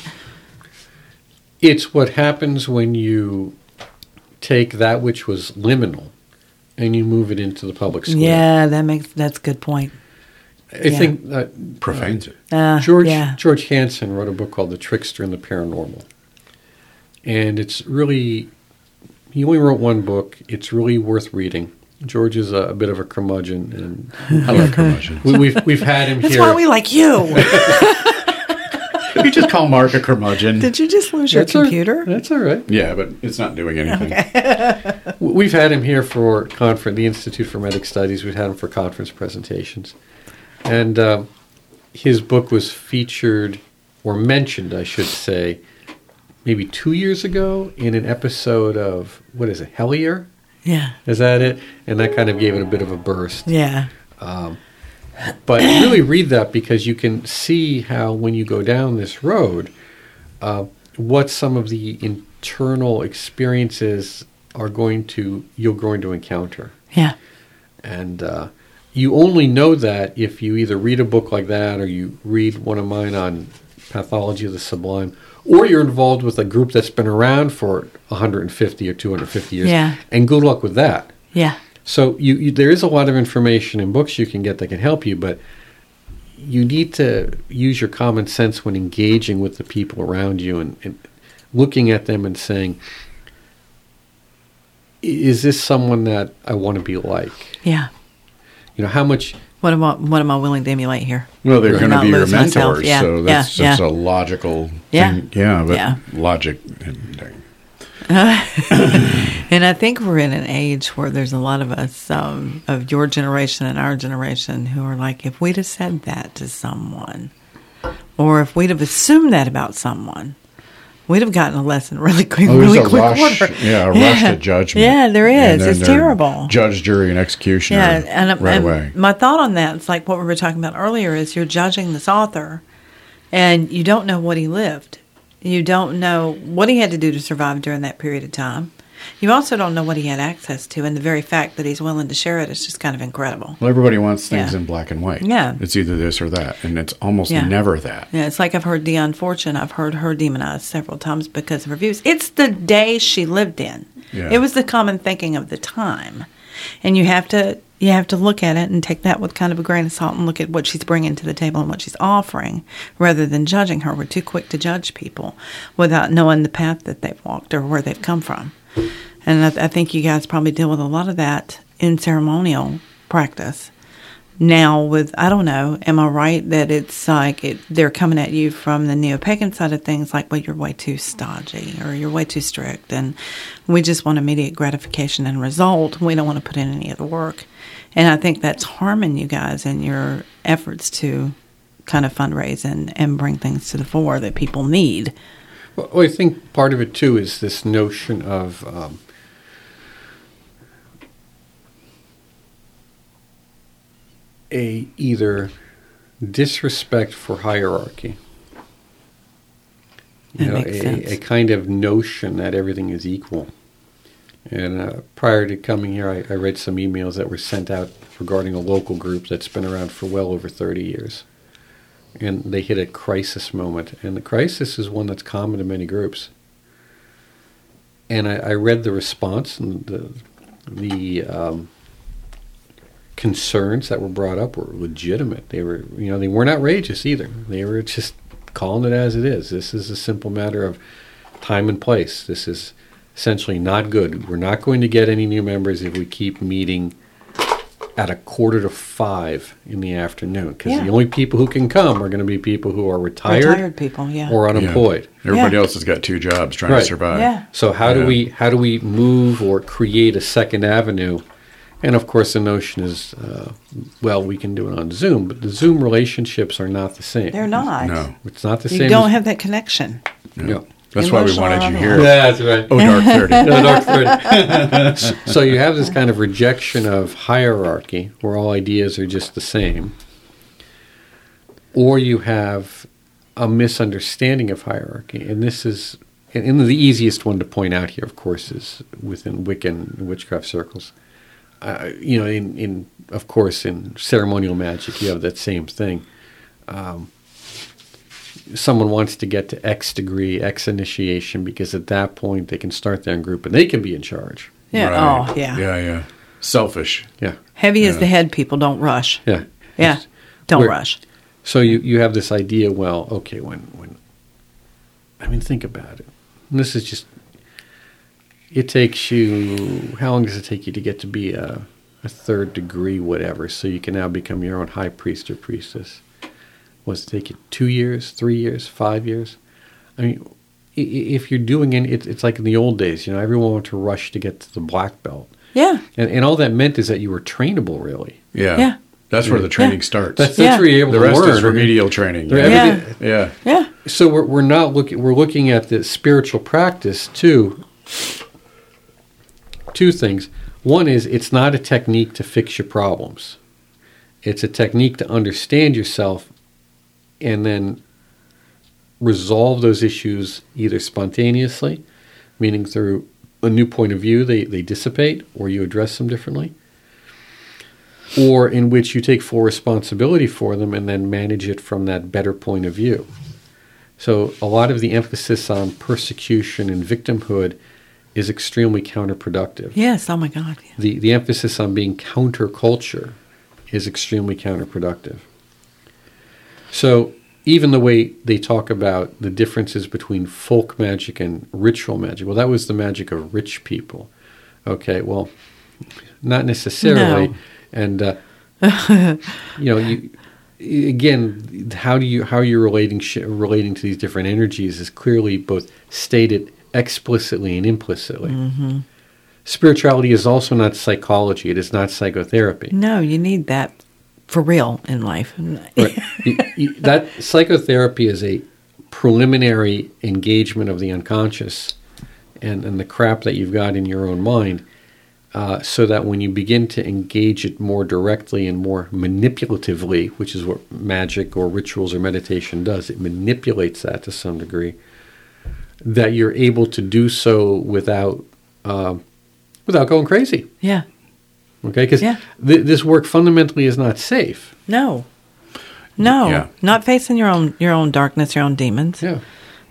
S3: It's what happens when you take that which was liminal and you move it into the public square.
S2: Yeah, that makes that's a good point.
S3: I
S2: Yeah.
S3: think uh,
S1: Profanes it.
S2: Uh,
S3: George
S2: yeah.
S3: George Hansen wrote a book called The Trickster and the Paranormal, and it's really he only wrote one book. It's really worth reading. George is a, a bit of a curmudgeon, and
S1: I like curmudgeon.
S3: and we, we've we've had him here.
S2: That's
S3: here.
S2: why we like you.
S1: you just call Mark a curmudgeon.
S2: Did you just lose your
S3: That's all-
S2: computer?
S3: that's all right.
S1: yeah, but it's not doing anything. Okay.
S3: We've had him here for conference, the Institute for Hermetic Studies. We've had him for conference presentations, and um, his book was featured or mentioned, I should say, maybe two years ago in an episode of what is it, Hellier?
S2: Yeah.
S3: Is that it? And that kind of gave it a bit of a burst.
S2: Yeah.
S3: But really read that because you can see how when you go down this road, uh, what some of the internal experiences are going to you're going to encounter.
S2: Yeah.
S3: And uh, you only know that if you either read a book like that or you read one of mine on pathology of the sublime, or you're involved with a group that's been around for 150 or 250 years.
S2: Yeah.
S3: And good luck with that.
S2: Yeah.
S3: So you, you there is a lot of information in books you can get that can help you, but you need to use your common sense when engaging with the people around you and, and looking at them and saying, "Is this someone that I want to be like?"
S2: Yeah.
S3: You know, how much
S2: What am I what am I willing to emulate here?
S1: Well, they're going to be your mentors,
S2: Yeah,
S1: so that's
S2: yeah,
S1: just
S2: yeah.
S1: a logical
S2: Yeah.
S1: thing. Yeah, but
S2: Yeah.
S1: logic.
S2: And I think we're in an age where there's a lot of us um, of your generation and our generation who are like, if we'd have said that to someone, or if we'd have assumed that about someone, we'd have gotten a lesson really quick,
S1: Oh,
S2: really
S1: a
S2: quick
S1: rush,
S2: order.
S1: yeah, a rush to judgment.
S2: Yeah, there
S1: And
S2: is. It's terrible.
S1: Judge, jury, and executioner.
S2: Yeah, and,
S1: right
S2: and
S1: away.
S2: my thought on that is like what we were talking about earlier is you're judging this author, and you don't know what he lived. You don't know what he had to do to survive during that period of time. You also don't know what he had access to, and the very fact that he's willing to share it is just kind of incredible.
S1: Well, everybody wants things
S2: Yeah.
S1: in black and white.
S2: Yeah.
S1: it's either this or that, and it's almost
S2: Yeah.
S1: never that.
S2: Yeah, it's like I've heard Dion Fortune. I've heard her demonized several times because of her views. It's the day she lived in.
S1: Yeah.
S2: It was the common thinking of the time, and you have to you have to look at it and take that with kind of a grain of salt and look at what she's bringing to the table and what she's offering, rather than judging her. We're too quick to judge people without knowing the path that they've walked or where they've come from. And I, I think you guys probably deal with a lot of that in ceremonial practice now with i don't know am i right that it's like it, they're coming at you from the neo-pagan side of things like well you're way too stodgy or you're way too strict and we just want immediate gratification and result. We don't want to put in any of the work. And i think that's harming you guys in your efforts to kind of fundraise and, and bring things to the fore that people need.
S3: Well, I think part of it too is this notion of um, a either disrespect for hierarchy, you
S2: That
S3: know, a, a kind of notion that everything is equal. And uh, prior to coming here, I, I read some emails that were sent out regarding a local group that's been around for well over 30 years. And they hit a crisis moment. And the crisis is one that's common to many groups. And I, I read the response and the, the um, concerns that were brought up were legitimate. They were, you know, they weren't outrageous either. They were just calling it as it is. This is a simple matter of time and place. This is essentially not good. We're not going to get any new members if we keep meeting at a quarter to five in the afternoon because
S2: Yeah.
S3: the only people who can come are going to be people who are retired,
S2: Retired people, yeah.
S3: or
S1: Yeah.
S3: unemployed.
S1: Everybody
S2: Yeah.
S1: else has got two jobs trying
S3: Right.
S1: to survive.
S2: Yeah.
S3: So how do we how do we move or create a second avenue? And of course, the notion is, uh, well, we can do it on Zoom, but the Zoom relationships are not the same.
S2: They're not.
S1: No.
S3: It's not the
S2: You
S3: same.
S2: You don't
S3: as-
S2: have that connection.
S3: No.
S1: That's why we wanted you here.
S3: Yeah, that's right.
S1: Oh, Dark 30.
S3: No, Dark Thirty. so you have this kind of rejection of hierarchy, where all ideas are just the same, or you have a misunderstanding of hierarchy, and this is, and and the easiest one to point out here, of course, is within Wiccan witchcraft circles. Uh, you know, in, in of course, in ceremonial magic, you have that same thing. Um, someone wants to get to X degree, X initiation, because at that point they can start their own group and they can be in charge.
S2: Yeah.
S1: Right.
S2: Oh, yeah.
S1: Yeah, yeah. Selfish.
S3: Yeah,
S2: Heavy as the head, people don't rush.
S3: yeah,
S2: Yeah. Don't rush.
S3: So you, you have this idea, well, okay, when, when, I mean, think about it. And this is just, it takes you, how long does it take you to get to be a, a third degree, whatever, so you can now become your own high priest or priestess? Was it take you two years, three years, five years? I mean, i- i- if you're doing it, it's, it's like in the old days, you know, everyone wanted to rush to get to the black belt.
S2: Yeah.
S3: And, and all that meant is that you were trainable, really.
S1: Yeah.
S2: Yeah.
S1: That's where the training
S2: Yeah.
S1: starts.
S3: That's,
S2: Yeah.
S3: that's where you're able
S1: the
S3: to
S1: rest
S3: learn.
S1: is remedial training. Yeah.
S2: Yeah.
S1: yeah.
S2: Yeah.
S3: So we're, we're not looking. We're looking at the spiritual practice too. Two things. One is it's not a technique to fix your problems. It's a technique to understand yourself, and then resolve those issues either spontaneously, meaning through a new point of view they, they dissipate, or you address them differently, or in which you take full responsibility for them and then manage it from that better point of view. So a lot of the emphasis on persecution and victimhood is extremely counterproductive.
S2: Yes. Oh my God.
S3: The the emphasis on being counterculture is extremely counterproductive. So even the way they talk about the differences between folk magic and ritual magic, well, that was the magic of rich people. Okay, well, not necessarily.
S2: No.
S3: And uh, you know, you again, how do you how you're relating sh- relating to these different energies is clearly both stated explicitly and implicitly. Spirituality is also not psychology; it is not psychotherapy.
S2: No, you need that for real in life.
S3: Right. You- you- that psychotherapy is a preliminary engagement of the unconscious and, and the crap that you've got in your own mind, uh, so that when you begin to engage it more directly and more manipulatively, which is what magic or rituals or meditation does, it manipulates that to some degree. That you're able to do so without um without going crazy.
S2: Yeah.
S3: Okay, because
S2: Yeah.
S3: th- this work fundamentally is not safe.
S2: No. No.
S1: Yeah.
S2: Not facing your own your own darkness, your own demons.
S3: Yeah.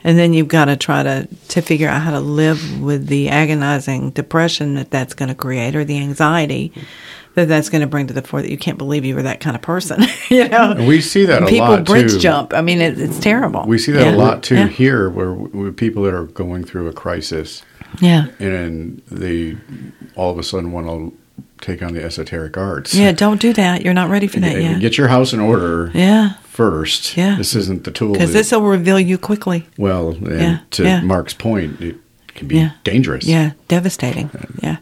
S2: And then you've got to try to to figure out how to live with the agonizing depression that that's going to create, or the anxiety that that's going to bring to the fore. That you can't believe you were that kind of person. you know,
S1: And we see that a
S2: people
S1: lot
S2: bridge
S1: too.
S2: jump. I mean, it, it's terrible.
S1: We see that
S2: Yeah.
S1: a lot too
S2: Yeah.
S1: here, where with people that are going through a crisis,
S2: Yeah.
S1: and they all of a sudden want to take on the esoteric arts.
S2: Yeah. Don't do that. You're not ready for that
S1: Yeah,
S2: yet.
S1: Get your house in order
S2: yeah.
S1: first.
S2: Yeah.
S1: This isn't the tool.
S2: Because this will reveal you quickly.
S1: well, and
S2: Yeah,
S1: to
S2: yeah.
S1: Mark's point, it can be dangerous.
S2: Yeah, devastating. Yeah.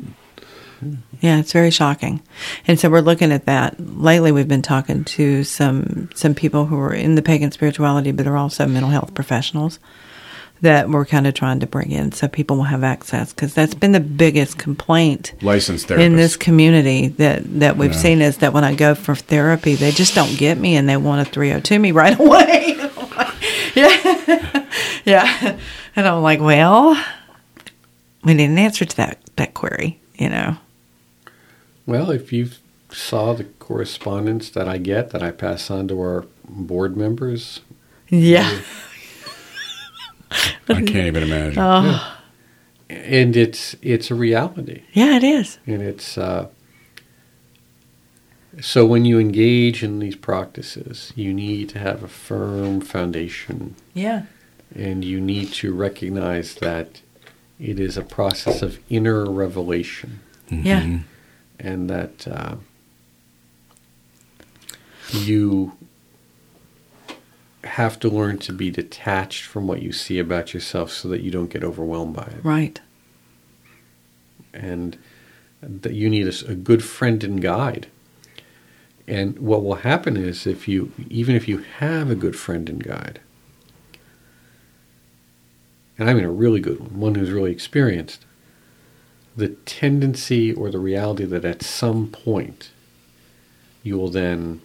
S2: Yeah, it's very shocking. And so we're looking at that. Lately we've been talking to some some people who are in the pagan spirituality but are also mental health professionals that we're kind of trying to bring in so people will have access because that's been the biggest complaint
S1: Licensed therapists.
S2: in this community that that we've
S1: Yeah.
S2: seen is that when I go for therapy, they just don't get me and they want a 302 me right away. yeah. yeah. And I'm like, well, we need an answer to that that query, you know.
S3: Well, if you saw the correspondence that I get that I pass on to our board members,
S2: Yeah.
S1: I can't even imagine.
S2: Oh,
S3: and it's it's a reality,
S2: yeah, it is.
S3: and it's uh, so when you engage in these practices, you need to have a firm foundation,
S2: Yeah.
S3: and you need to recognize that it is a process of inner revelation,
S5: Yeah.
S3: And that uh, you have to learn to be detached from what you see about yourself so that you don't get overwhelmed by it.
S5: Right.
S3: and that you need a good friend and guide. And what will happen is if you, even if you have a good friend and guide, and I mean a really good one, one who's really experienced, the tendency or the reality that at some point you will then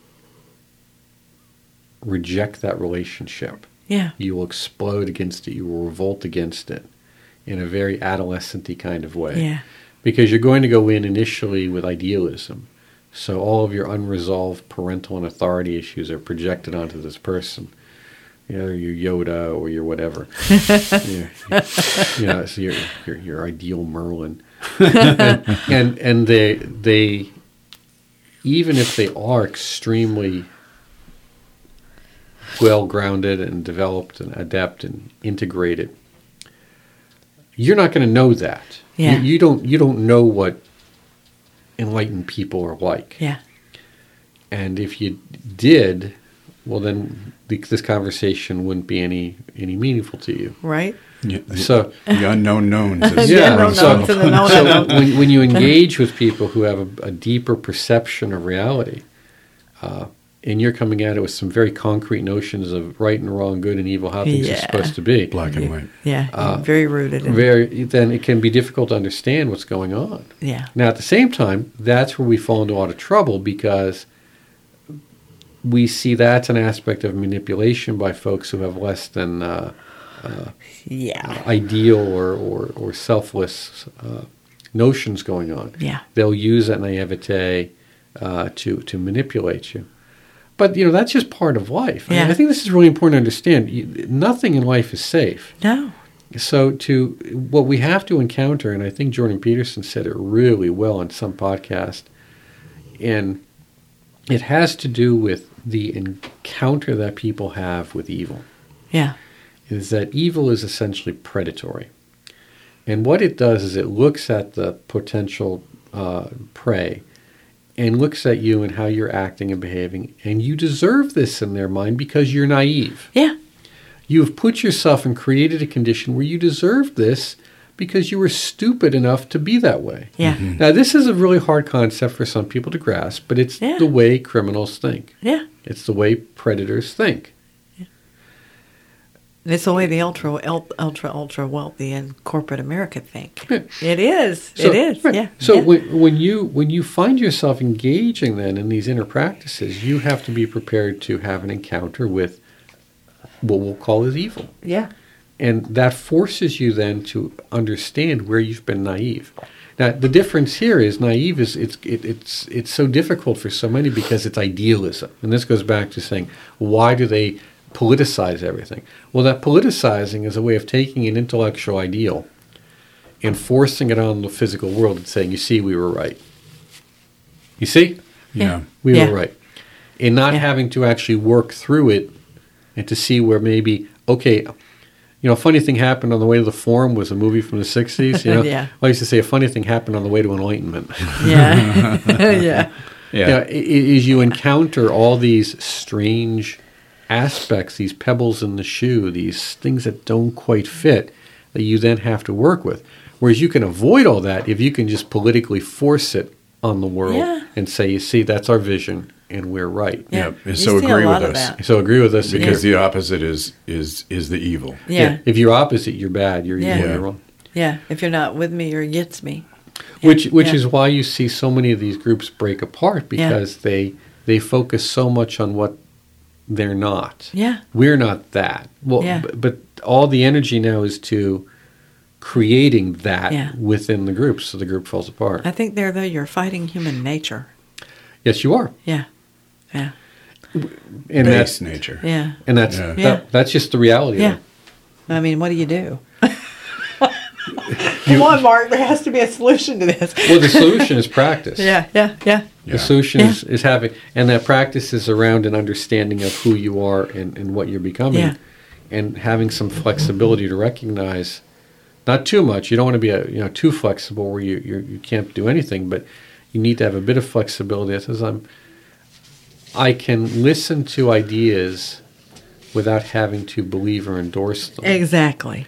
S3: reject that relationship
S5: Yeah.
S3: you will explode against it. You will revolt against it in a very adolescent kind of way.
S5: Yeah.
S3: Because you're going to go in initially with idealism. So all of your unresolved parental and authority issues are projected onto this person. You know, your Yoda or your whatever. yeah. You know, so your, your, your ideal Merlin. and, and they they even if they are extremely well grounded and developed and adept and integrated, you're not going to know that.
S5: Yeah.
S3: You, you don't you don't know what enlightened people are like.
S5: Yeah.
S3: And if you did, well then the, this conversation wouldn't be any any meaningful to you.
S5: Right.
S1: Yeah,
S3: So
S1: the unknown knowns.
S5: Yeah,
S1: Ron
S5: no, no,
S1: Sutton
S5: to the
S1: calls
S5: no,
S1: it.
S3: so
S5: no, no.
S3: when, when you engage with people who have a, a deeper perception of reality, uh, and you're coming at it with some very concrete notions of right and wrong, good and evil, how things are supposed to be,
S1: Black and white.
S5: Yeah.
S3: Uh,
S5: very rooted in
S3: very then it can be difficult to understand what's going on.
S5: Yeah.
S3: Now, at the same time, that's where we fall into a lot of trouble because we see that's an aspect of manipulation by folks who have less than uh,
S5: Yeah.
S3: ideal or, or, or selfless uh, notions going on.
S5: Yeah.
S3: They'll use that naivete uh, to, to manipulate you. But, you know, that's just part of life. I, mean,
S5: Yeah.
S3: I think this is really important to understand. You, nothing in life is safe.
S5: No.
S3: So, to what we have to encounter, and I think Jordan Peterson said it really well on some podcast, and it has to do with the encounter that people have with evil
S5: Yeah.
S3: Is that evil is essentially predatory. And what it does is it looks at the potential uh, prey and looks at you and how you're acting and behaving, and you deserve this in their mind because you're naive.
S5: Yeah.
S3: You have put yourself and created a condition where you deserve this because you were stupid enough to be that way.
S5: Yeah.
S3: Now, this is a really hard concept for some people to grasp, but it's
S5: Yeah.
S3: the way criminals think.
S5: Yeah.
S3: It's the way predators think.
S5: It's the way the ultra, ultra, ultra wealthy in corporate America think.
S3: Yeah.
S5: It is.
S3: So-
S5: it is.
S3: right.
S5: Yeah.
S3: So
S5: yeah.
S3: when, when you when you find yourself engaging then in these inner practices, you have to be prepared to have an encounter with what we'll call as evil,
S5: yeah.
S3: and that forces you then to understand where you've been naive. Now the difference here is naive is it's it, it's it's so difficult for so many because it's idealism, and this goes back to saying why do they politicize everything? Well, that politicizing is a way of taking an intellectual ideal and forcing it on the physical world and saying, you see, we were right. You see,
S1: Yeah.
S3: we
S5: Yeah.
S3: were right. And not
S5: Yeah.
S3: having to actually work through it and to see where maybe, okay, you know, a funny thing happened on the way to the forum was a movie from the 60s. You know,
S5: Yeah.
S3: I used to say a funny thing happened on the way to enlightenment.
S5: Yeah. yeah.
S1: Yeah.
S3: You know, i- i- is you encounter all these strange aspects, these pebbles in the shoe, these things that don't quite fit that you then have to work with. Whereas you can avoid all that if you can just politically force it on the world
S5: Yeah.
S3: and say, you see, that's our vision and we're right.
S5: Yeah.
S1: Yeah. And so agree with us.
S3: So agree with us
S1: Because
S3: here.
S1: the opposite is is is the evil.
S5: Yeah.
S3: If you're opposite, you're bad. You're
S5: Yeah.
S3: evil.
S1: Yeah.
S3: You're wrong.
S5: Yeah. If you're not with me, you're against me.
S3: which which
S5: yeah.
S3: is why you see so many of these groups break apart because they they focus so much on what they're not.
S5: Yeah.
S3: We're not that. Well,
S5: Yeah.
S3: but, but all the energy now is to creating that
S5: Yeah.
S3: within the group, so the group falls apart.
S5: I think there, though, you're fighting human nature.
S3: yes, you are,
S5: Yeah. Yeah.
S3: and
S1: Base
S3: that's
S1: nature.
S5: Yeah.
S3: and that's
S1: Yeah.
S3: that, that's just the reality.
S5: Yeah.
S3: Of it.
S5: I mean, what do you do? Come on, Mark. There has to be a solution to this.
S3: Well, the solution is practice.
S5: Yeah, yeah, yeah.
S1: Yeah.
S3: The solution
S5: Yeah.
S3: is, is having, and that practice is around an understanding of who you are and, and what you're becoming.
S5: Yeah.
S3: and having some flexibility to recognize not too much. You don't want to be a, you know too flexible where you you you can't do anything, but you need to have a bit of flexibility. That says I'm I can listen to ideas without having to believe or endorse them.
S2: Exactly.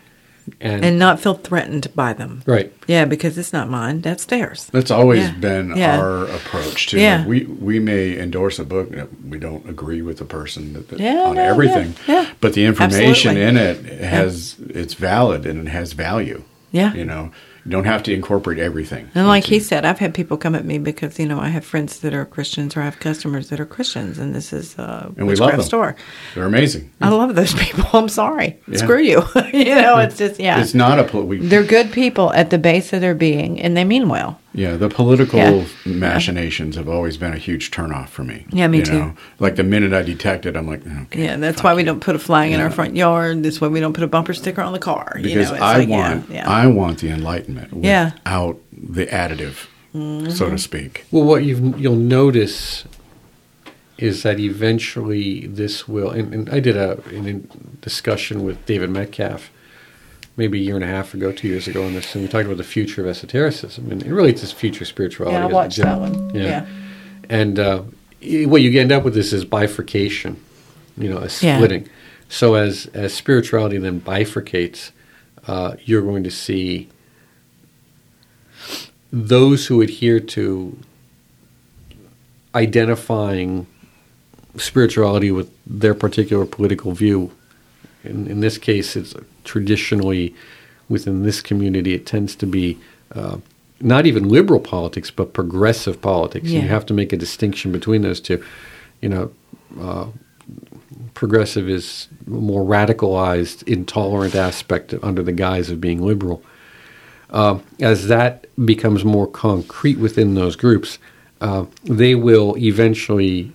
S3: And,
S2: And not feel threatened by them.
S3: right,
S2: Yeah, because it's not mine. That's theirs.
S1: That's always
S2: Yeah.
S1: been
S2: Yeah.
S1: our approach too.
S2: Yeah.
S1: We we may endorse a book, that we don't agree with the person that, that-
S2: Yeah,
S1: on
S2: no,
S1: everything,
S2: yeah, yeah.
S1: but the information
S2: Absolutely.
S1: in it has it's valid and it has value.
S2: Yeah.
S1: you know, you don't have to incorporate everything.
S2: And like he said, I've had people come at me because you know I have friends that are Christians or I have customers that are Christians, and this is a
S1: and we love them.
S2: store.
S1: They're amazing.
S2: I love those people. I'm sorry.
S1: Yeah.
S2: Screw you. you know, it's just yeah.
S1: It's not a pol- we,
S2: They're good people at the base of their being, and they mean well.
S1: Yeah, the political
S2: Yeah.
S1: machinations have always been a huge turnoff for me.
S2: Yeah, me
S1: you
S2: too.
S1: know? Like the minute I detect it, I'm like, okay.
S2: Yeah, that's
S1: fuck
S2: why we
S1: you.
S2: don't put a flag in
S1: Yeah.
S2: our front yard. That's why we don't put a bumper sticker on the car. you
S1: Because
S2: know, it's
S1: I
S2: like,
S1: want,
S2: yeah, yeah.
S1: I want the enlightenment
S2: Yeah. Mm-hmm.
S1: without the additive, so to speak.
S3: Well, what you've, you'll notice is that eventually this will, and, and I did a, an discussion with David Metcalf maybe a year and a half ago, two years ago on this, and we talked about the future of esotericism, and it really it's this future spirituality.
S2: yeah, I watched that one. Yeah.
S3: And uh, what you end up with this is bifurcation, you know, a
S2: Yeah.
S3: splitting. So as as spirituality then bifurcates, uh, you're going to see those who adhere to identifying spirituality with their particular political view. In, in this case, it's traditionally within this community, it tends to be uh, not even liberal politics, but progressive politics.
S2: Yeah.
S3: You have to make a distinction between those two. You know, uh, progressive is more radicalized, intolerant aspect under the guise of being liberal. Uh, as that becomes more concrete within those groups, uh, they will eventually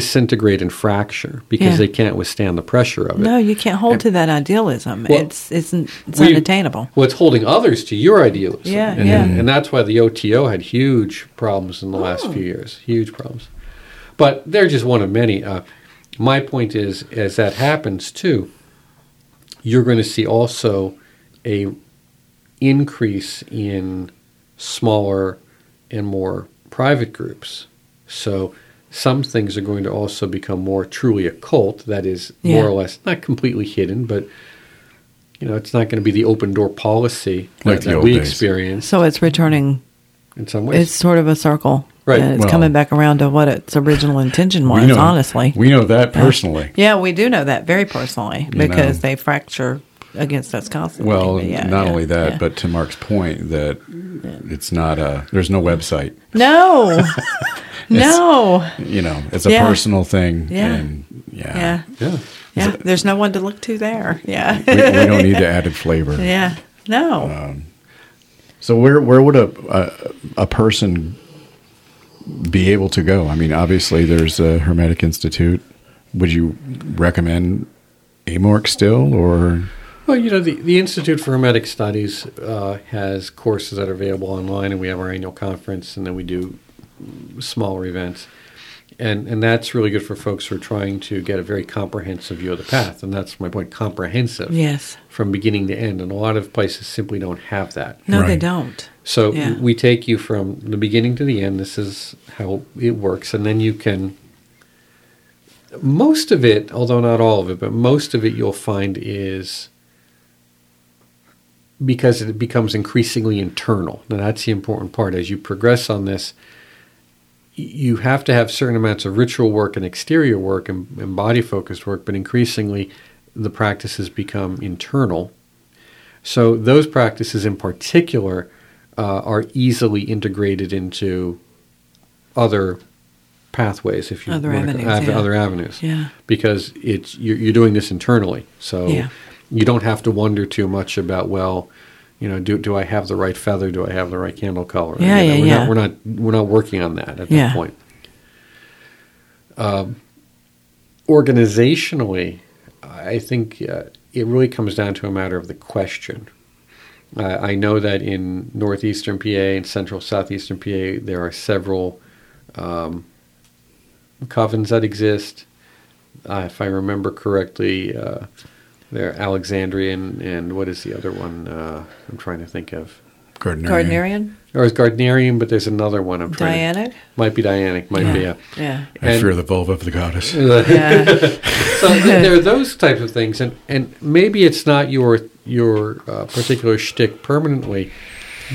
S3: disintegrate and fracture because
S2: Yeah.
S3: they can't withstand the pressure of it.
S2: No, you can't hold to that idealism.
S3: Well,
S2: it's it's, it's
S3: we-
S2: unattainable.
S3: Well, it's holding others to your idealism.
S2: Yeah,
S3: and,
S2: yeah.
S3: And that's why the OTO had huge problems in the last
S2: Oh.
S3: few years. Huge problems. But they're just one of many. Uh, my point is, as that happens too, you're going to see also a increase in smaller and more private groups. So some things are going to also become more truly occult. That is more
S2: Yeah.
S3: or less not completely hidden, but you know, it's not going to be the open door policy
S1: Like
S3: that,
S1: the
S3: that we
S1: days.
S3: experience
S2: So it's returning.
S3: in some ways.
S2: It's sort of a circle.
S3: Right.
S2: And it's
S1: Well-
S2: coming back around to what its original intention was.
S1: we know,
S2: honestly.
S1: we know that personally.
S2: yeah, we do know that very personally
S1: You
S2: because
S1: know.
S2: they fracture against us constantly.
S1: Well,
S2: yeah,
S1: not
S2: yeah,
S1: only that,
S2: yeah.
S1: but to Mark's point, that it's not a. There's no website.
S2: no, no,
S1: You know, it's a
S2: Yeah.
S1: personal thing.
S2: Yeah.
S1: And yeah,
S2: yeah,
S3: yeah.
S2: yeah. There's no one to look to there. Yeah,
S1: we, we don't need the added flavor.
S2: yeah, no.
S1: Uh, So where where would a, a a person be able to go? I mean, obviously there's a Hermetic Institute. Would you recommend AMORC still, or
S3: Well, you know, the, the Institute for Hermetic Studies uh, has courses that are available online, and we have our annual conference, and then we do smaller events. And, and that's really good for folks who are trying to get a very comprehensive view of the path. And that's my point comprehensive
S2: yes,
S3: from beginning to end. And a lot of places simply don't have that.
S2: no, they don't.
S3: So
S2: Yeah.
S3: we take you from the beginning to the end. This is how it works, and then you can. Most of it, although not all of it, but most of it you'll find is because it becomes increasingly internal. Now that's the important part. As you progress on this, y- you have to have certain amounts of ritual work and exterior work and, and body focused work, but increasingly the practices become internal. So those practices in particular uh, are easily integrated into other pathways, if you
S2: Other avenues,
S3: av-
S2: yeah.
S3: other avenues,
S2: Yeah.
S3: because it's you're, you're doing this internally, so
S2: Yeah.
S3: you don't have to wonder too much about well, you know, do do I have the right feather? Do I have the right candle color?
S2: Yeah,
S3: You know,
S2: yeah,
S3: we're
S2: yeah.
S3: Not, we're not we're not working on that at
S2: Yeah.
S3: that point. Um, organizationally, I think uh, it really comes down to a matter of the question. Uh, I know that in northeastern PA and central southeastern PA, there are several um, covens that exist. uh, if I remember correctly, they're Alexandrian and what is the other one? Uh, I'm trying to think of.
S1: Gardnerian.
S2: Gardnerian,
S3: Or is Gardnerian, but there's another one. I'm trying. to-
S2: Dianic.
S3: might be Dianic. Might be. Yeah.
S2: Yeah.
S1: I
S3: And-
S1: fear the vulva of the goddess.
S2: Yeah.
S3: so there are those types of things, and, and maybe it's not your your uh, particular shtick permanently,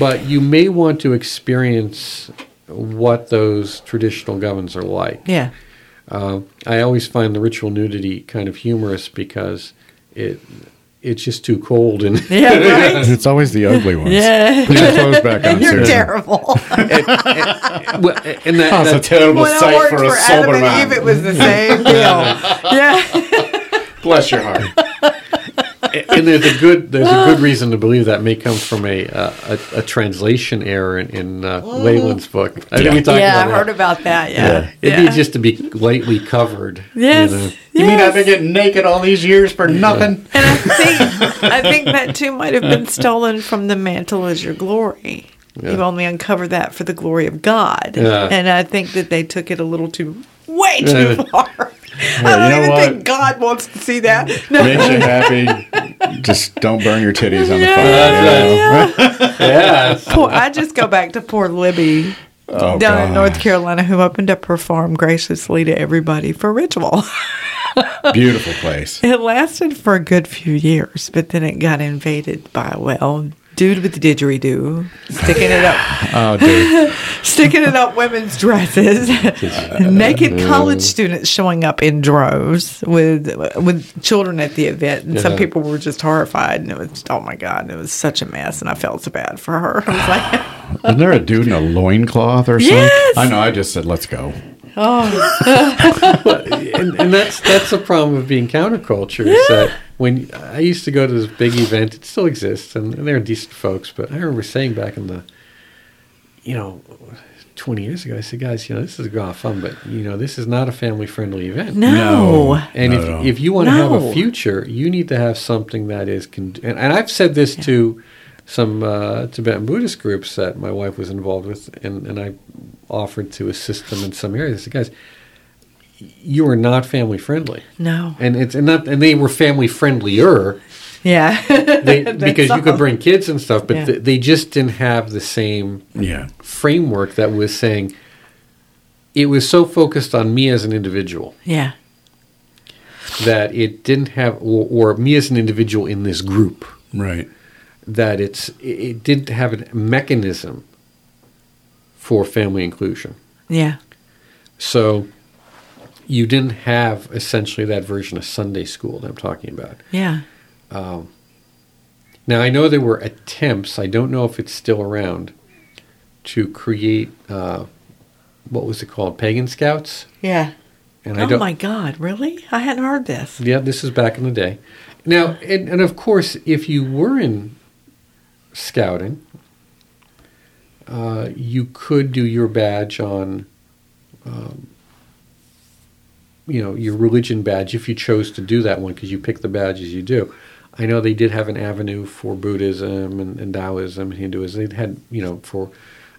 S3: but you may want to experience what those traditional covens are like.
S2: yeah.
S3: Uh, I always find the ritual nudity kind of humorous because it it's just too cold and
S2: Yeah. Right.
S1: It's always the ugly ones.
S2: Yeah.
S1: Put your clothes back on,
S2: You're
S1: Susan.
S2: terrible.
S3: well, and that,
S1: Oh,
S3: that-
S1: it's a terrible
S2: when I
S1: sight
S2: worked
S1: for
S2: for,
S1: a sober
S2: Adam and. Eve, it was the same deal. yeah.
S1: Bless your heart.
S3: and there's a good there's a good reason to believe that may come from a uh, a, a translation error in, in uh, Leland's book. I think we talked
S2: Yeah, I
S3: about
S2: heard about that. Yeah.
S3: It'd
S2: yeah.
S3: be just to be lightly covered.
S2: Yes.
S3: You know?
S1: You mean I've been getting naked all these years for nothing?
S2: And I think I think that too might have been stolen from the mantle as your glory.
S3: Yeah.
S2: You've only uncover that for the glory of God.
S3: Yeah.
S2: And I think that they took it a little too way too
S3: Yeah.
S2: far.
S1: You
S2: I don't
S1: know
S2: even
S1: what?
S2: think God wants to see that. No.
S1: Makes you happy. Just don't burn your titties on the
S2: Yeah,
S1: fire.
S3: That's right. yeah.
S2: Poor, I just go back to poor Libby
S1: Oh,
S2: down in North Carolina who opened up her farm graciously to everybody for ritual.
S1: Beautiful place.
S2: It lasted for a good few years, but then it got invaded by well, dude with the didgeridoo, sticking it up,
S1: Oh, dude.
S2: sticking it up women's dresses, naked college students showing up in droves with with children at the event, and some people were just horrified, and it was oh my god, it was such a mess, and I felt so bad for her. I was like,
S1: Isn't there a dude in a loincloth or something?
S2: Yes!
S1: I know. I just said, let's go. Oh.
S3: and, and that's that's the problem of being counterculture is that when I used to go to this big event, it still exists, and, and they're decent folks. But I remember saying back in the, you know, twenty years ago, I said, guys, you know, this is a lot of fun, but you know, this is not a family friendly event.
S2: no,
S1: No.
S3: And
S1: Not
S3: if,
S1: at all.
S3: if you want to have a future, you need to have something that is. Con- and, and I've said this to some uh, Tibetan Buddhist groups that my wife was involved with, and, and I offered to assist them in some areas. I said, guys, you are not family friendly,
S2: no,
S3: and it's and not and they were family friendlier
S2: yeah,
S3: they,
S2: That's
S3: because you could bring kids and stuff, but
S2: Yeah.
S3: th- they just didn't have the same
S1: Yeah.
S3: framework that was saying. It was so focused on me as an individual
S2: yeah,
S3: that it didn't have, or, or me as an individual in this group,
S1: Right.
S3: That it's it didn't have a mechanism for family inclusion.
S2: yeah,
S3: So you didn't have essentially that version of Sunday school that I'm talking about.
S2: yeah.
S3: Now I know there were attempts. I don't know if it's still around to create uh, what was it called, pagan scouts.
S2: Yeah.
S3: And I
S2: oh my God! Really? I hadn't heard this.
S3: Yeah, this is back in the day. Now, and, and of course, if you were in scouting, uh, you could do your badge on, um, you know, your religion badge if you chose to do that one because you pick the badges you do. I know they did have an avenue for Buddhism and, and Taoism and Hinduism. They had, you know, for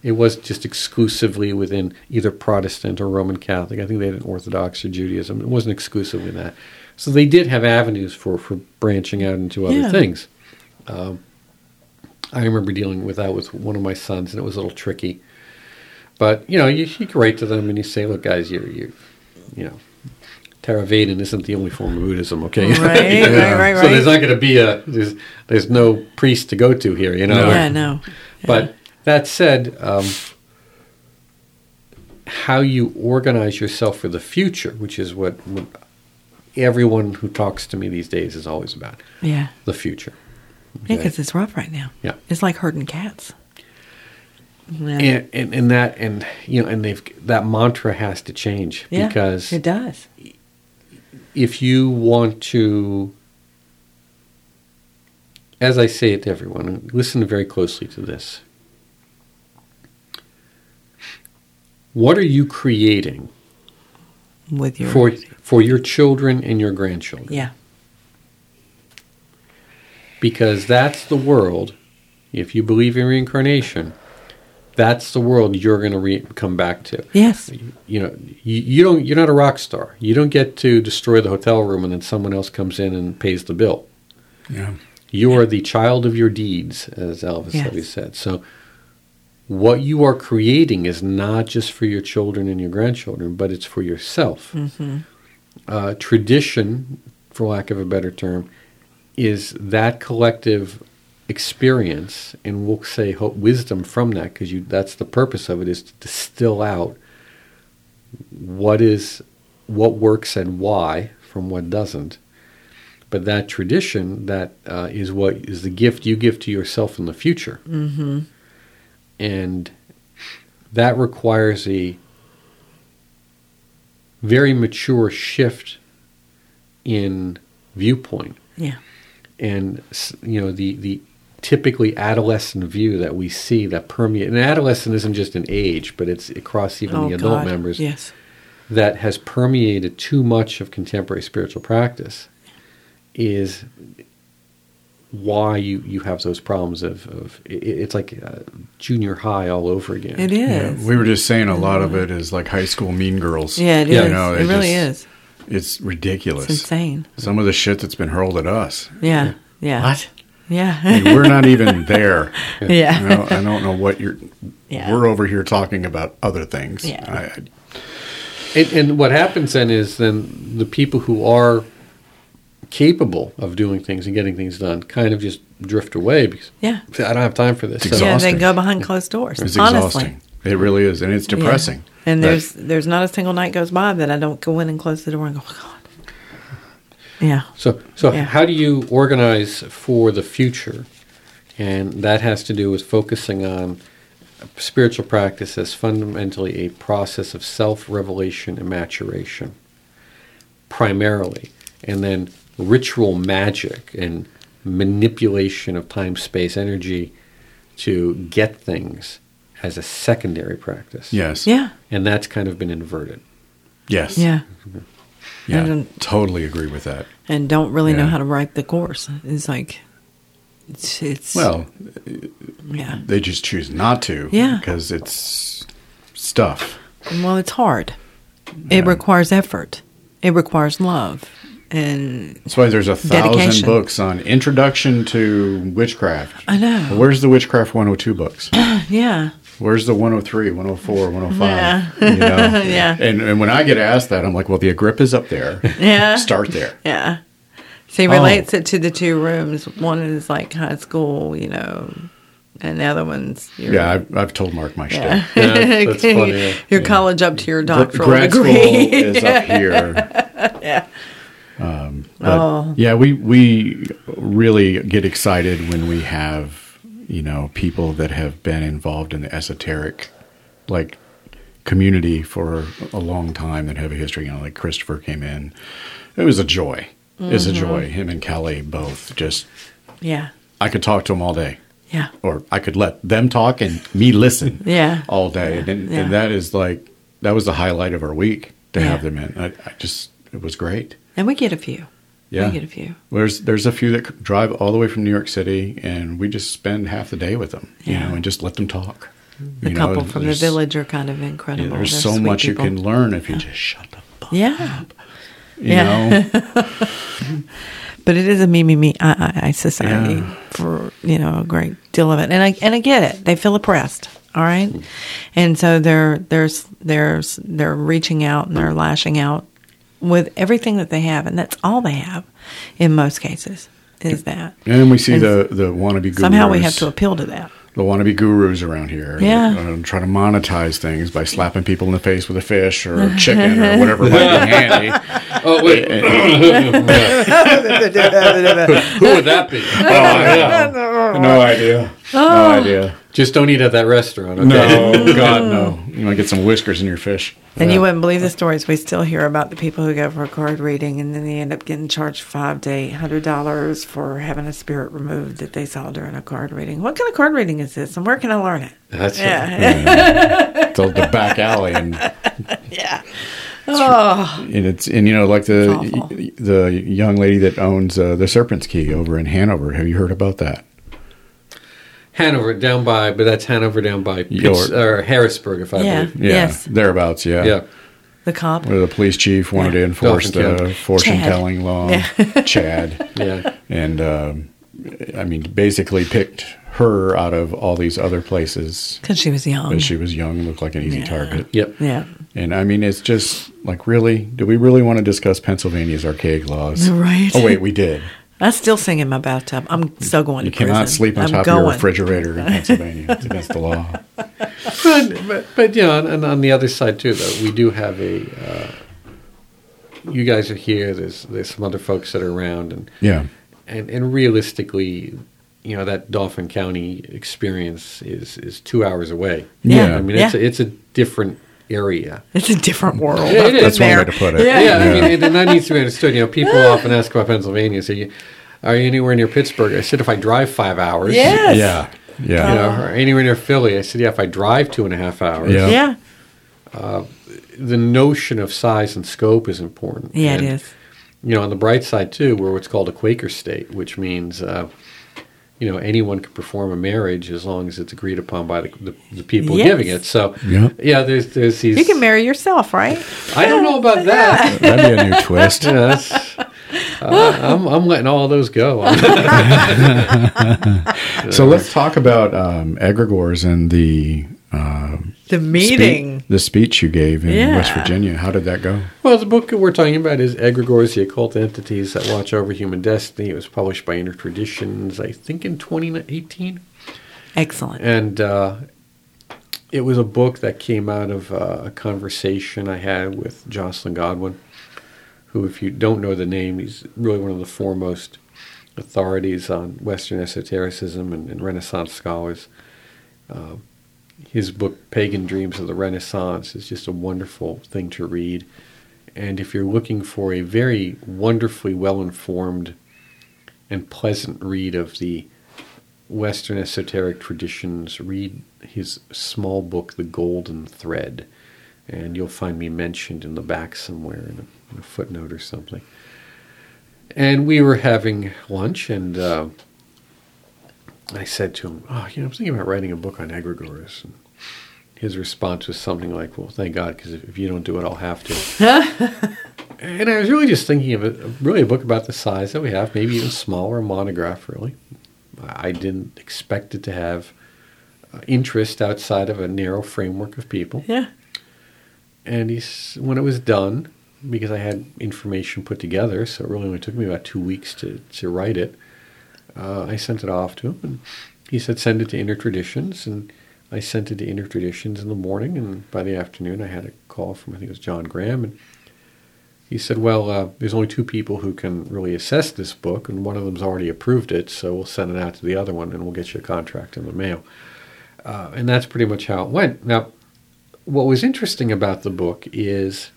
S3: it was just exclusively within either Protestant or Roman Catholic. I think they had an Orthodox or Judaism. It wasn't exclusively that. So they did have avenues for, for branching out into other
S2: Yeah.
S3: things. Um, I remember dealing with that with one of my sons, and it was a little tricky. But you know, you, you can write to them and you say, "Look, guys, you're you, you know, Theravada isn't the only form of Buddhism, okay?
S2: Right, right, right,
S3: So there's not going to be a there's there's no priest to go to here, you know.
S1: No.
S2: Yeah, no.
S3: But that said, um, how you organize yourself for the future, which is what, what everyone who talks to me these days is always about,
S2: Yeah.
S3: the future.
S2: Yeah, because it's rough right now.
S3: Yeah.
S2: It's like herding cats. Yeah.
S3: And, and and that and you know and they've that mantra has to change
S2: Yeah,
S3: because
S2: it does.
S3: if you want to as I say it to everyone, listen very closely to this. What are you creating
S2: With your
S3: for for your children and your grandchildren?
S2: yeah,
S3: Because that's the world, if you believe in reincarnation, that's the world you're going to re- come back to.
S2: Yes.
S3: You know, you, you don't. You're not a rock star. You don't get to destroy the hotel room and then someone else comes in and pays the bill.
S1: Yeah.
S3: You are the child of your deeds, as Elvis
S2: Yes.
S3: always said. So, what you are creating is not just for your children and your grandchildren, but it's for yourself. Uh, tradition, for lack of a better term, is that collective experience, and we'll say hope, wisdom from that, because that's the purpose of it, is to distill out what is what works and why from what doesn't. But that tradition, that uh, is what is the gift you give to yourself in the future, mm-hmm. and that requires a very mature shift in viewpoint
S2: Yeah.
S3: And you know the the typically adolescent view that we see that permeate and adolescent isn't just an age but it's across even
S2: Oh,
S3: the adult
S2: God.
S3: members
S2: Yes.
S3: that has permeated too much of contemporary spiritual practice is why you, you have those problems of, of i- i- it's like uh, junior high all over again
S2: It is.
S1: Yeah, we were just saying a lot of it is like high school mean girls.
S2: Yeah, it is.
S3: Yeah.
S1: You know,
S2: it
S1: it
S2: really
S1: just-
S2: is.
S1: It's ridiculous.
S2: It's insane.
S1: Some of the shit that's been hurled at us.
S2: Yeah. Yeah.
S1: What?
S2: Yeah.
S1: I mean, we're not even there.
S2: yeah.
S1: You know, I don't know what you're.
S2: Yeah.
S1: We're over here talking about other things.
S2: Yeah.
S1: I, I-
S3: And, and what happens then is then the people who are capable of doing things and getting things done kind of just drift away because
S2: Yeah.
S3: I don't have time for this.
S1: It's
S3: So-
S2: Yeah, they go behind closed doors.
S1: it's
S2: honestly.
S1: exhausting. It really is, and it's
S2: Yeah.
S1: depressing.
S2: And there's there's not a single night goes by that I don't go in and close the door and go, oh, God. Yeah.
S3: So, so
S2: Yeah.
S3: how do you organize for the future? And that has to do with focusing on spiritual practice as fundamentally a process of self revelation and maturation, primarily, and then ritual magic and manipulation of time, space, energy to get things as a secondary practice.
S1: yes.
S2: Yeah.
S3: And that's kind of been inverted.
S1: Yes.
S2: Yeah.
S1: Yeah.
S2: And then-
S1: totally agree with that.
S2: And don't really know how to write the course. It's like, it's, it's
S1: Well,
S2: yeah.
S1: they just choose not to.
S2: Yeah.
S1: Because it's stuff.
S2: Well, it's hard. It requires effort. It requires love. And
S1: That's why there's a thousand
S2: Dedication.
S1: books on introduction to witchcraft.
S2: I know.
S1: Where's the witchcraft 102 books?
S2: yeah.
S1: Where's the 103, 104, 105?
S2: Yeah.
S1: You know?
S2: Yeah.
S1: And, and when I get asked that, I'm like, well, the Agrippa's up there.
S2: Yeah.
S1: Start there.
S2: Yeah. So he
S1: Oh.
S2: relates it to the two rooms. One is like high school, you know, and the other one's your,
S1: Yeah, I've, I've told Mark my
S2: yeah.
S1: shtick.
S3: Yeah, that's funny, yeah.
S2: your college up to your doctoral
S1: Grad
S2: degree.
S1: school is up here.
S2: yeah.
S1: Um, but
S2: Oh.
S1: yeah, we we really get excited when we have you know people that have been involved in the esoteric like community for a long time that have a history. You know, like Christopher came in. It was a joy. It's
S2: Mm-hmm.
S1: a joy. Him and Kelly both just.
S2: Yeah.
S1: I could talk to them all day,
S2: Yeah.
S1: or I could let them talk and me listen.
S2: Yeah.
S1: all day, and,
S2: Yeah.
S1: and that is like that was the highlight of our week to
S2: Yeah.
S1: have them in. I, I just it was great.
S2: And we get a few.
S1: Yeah.
S2: We get a few.
S1: There's there's a few that drive all the way from New York City, and we just spend half the day with them, you know, and just let them talk.
S2: The
S1: You know,
S2: couple from the village are kind of
S1: yeah,
S2: incredible.
S1: there's
S2: They're
S1: so much
S2: people.
S1: you can learn if you just shut the fuck.
S2: Yeah.
S1: You
S2: Yeah.
S1: know,
S2: But it is a me, me, me, I, I, I society
S1: Yeah.
S2: for you know a great deal of it, and I and I get it. They feel oppressed, all right, mm. and so they're there's there's they're reaching out and they're lashing out with everything that they have, and that's all they have in most cases is that.
S1: and we see
S2: And
S1: the the wannabe gurus.
S2: Somehow we have to appeal to that.
S1: the wannabe gurus around here.
S2: Yeah.
S1: that, uh, try to monetize things by slapping people in the face with a fish or a chicken or whatever might be handy.
S3: Oh, wait. Who would that be?
S1: Oh, No idea. No idea.
S3: Just don't eat at that restaurant, okay?
S1: No, God, no. You might get some whiskers in your fish.
S2: And you wouldn't believe the stories we still hear about the people who go for a card reading and then they end up getting charged five to eight hundred dollars for having a spirit removed that they saw during a card reading. What kind of card reading is this, and where can I learn it?
S3: That's
S2: Yeah,
S1: It's the back alley, and,
S2: yeah. Oh,
S1: and it's and you know like the the young lady that owns uh, the Serpent's Key over in Hanover. Have you heard about that?
S3: Hanover down by, but that's Hanover down by Pitts,
S1: York.
S3: or Harrisburg, if I
S2: Yeah.
S3: believe.
S1: Yeah,
S2: Yes.
S1: thereabouts. Yeah,
S3: Yeah.
S2: The cop.
S1: Where the police chief wanted to enforce
S3: Dauphin
S1: the
S3: County.
S1: fortune-telling law.
S2: Yeah.
S1: Chad,
S3: Yeah.
S1: and um, I mean, basically picked her out of all these other places
S2: Because she was young.
S1: because she was young and looked like an easy
S2: Yeah.
S1: target.
S3: Yep.
S2: yeah.
S1: And I mean, it's just like, really? Do we really want to discuss Pennsylvania's archaic laws?
S2: Right.
S1: Oh wait, we did.
S2: I still sing in my bathtub. I'm still going
S1: You
S2: to
S1: cannot
S2: prison.
S1: sleep on
S2: I'm
S1: top
S2: going.
S1: of your refrigerator in Pennsylvania. It's against the law.
S3: But, but, but you know, and on the other side too, though, we do have a. Uh, you guys are here. There's there's some other folks that are around, and
S1: Yeah.
S3: and and realistically, you know, that Dauphin County experience is is two hours away.
S1: Yeah.
S3: I mean, it's a, it's a different area.
S2: It's a different world.
S3: Yeah, it is.
S1: That's one way to put it.
S2: Yeah.
S3: Yeah, I mean, and that needs to be understood. You know, people often ask about Pennsylvania. So, you, are you anywhere near Pittsburgh? I said, if I drive five hours.
S2: Yes.
S1: Yeah. Yeah.
S3: You know, or anywhere near Philly. I said, yeah, if I drive two and a half hours.
S1: Yeah.
S2: Yeah.
S3: The notion of size and scope is important.
S2: Yeah, it
S3: And,
S2: is.
S3: You know, on the bright side too, we're what's called a Quaker state, which means, uh, you know, anyone can perform a marriage as long as it's agreed upon by the, the, the people
S2: Yes.
S3: giving it. So,
S1: Yeah.
S3: yeah, there's there's these.
S2: You can marry yourself, right?
S3: I don't know about that.
S1: That'd be a new twist.
S3: Yeah, uh, I'm, I'm letting all those go.
S1: So let's talk about um, egregores and the uh,
S2: The
S1: spe-
S2: meeting.
S1: The speech you gave in
S2: Yeah.
S1: West Virginia. How did that go?
S3: well, the book that we're talking about is Egregores, the Occult Entities That Watch Over Human Destiny. It was published by Inner Traditions, I think, in 2018.
S2: Excellent.
S3: And uh, it was a book that came out of uh, a conversation I had with Joscelyn Godwin, who, if you don't know the name, he's really one of the foremost authorities on Western esotericism and, and Renaissance scholars. Uh, his book, Pagan Dreams of the Renaissance, is just a wonderful thing to read. And if you're looking for a very wonderfully well informed and pleasant read of the Western esoteric traditions, read his small book, The Golden Thread, and you'll find me mentioned in the back somewhere in a, in a footnote or something. And we were having lunch, and uh, I said to him, "Oh, you know, I'm thinking about writing a book on egregores." And his response was something like, "Well, thank God, because if, if you don't do it, I'll have to." and I was really just thinking of it, really a book about the size that we have, maybe even smaller, a monograph, really. I didn't expect it to have uh, interest outside of a narrow framework of people.
S2: Yeah.
S3: And he's, when it was done, because I had information put together, so it really only took me about two weeks to, to write it, uh, I sent it off to him. And he said, send it to Inner Traditions. And I sent it to Inner Traditions in the morning. And by the afternoon, I had a call from, I think it was Jon Graham. And he said, well, uh, there's only two people who can really assess this book, and one of them's already approved it, so we'll send it out to the other one, and we'll get you a contract in the mail. Uh, and that's pretty much how it went. Now, what was interesting about the book is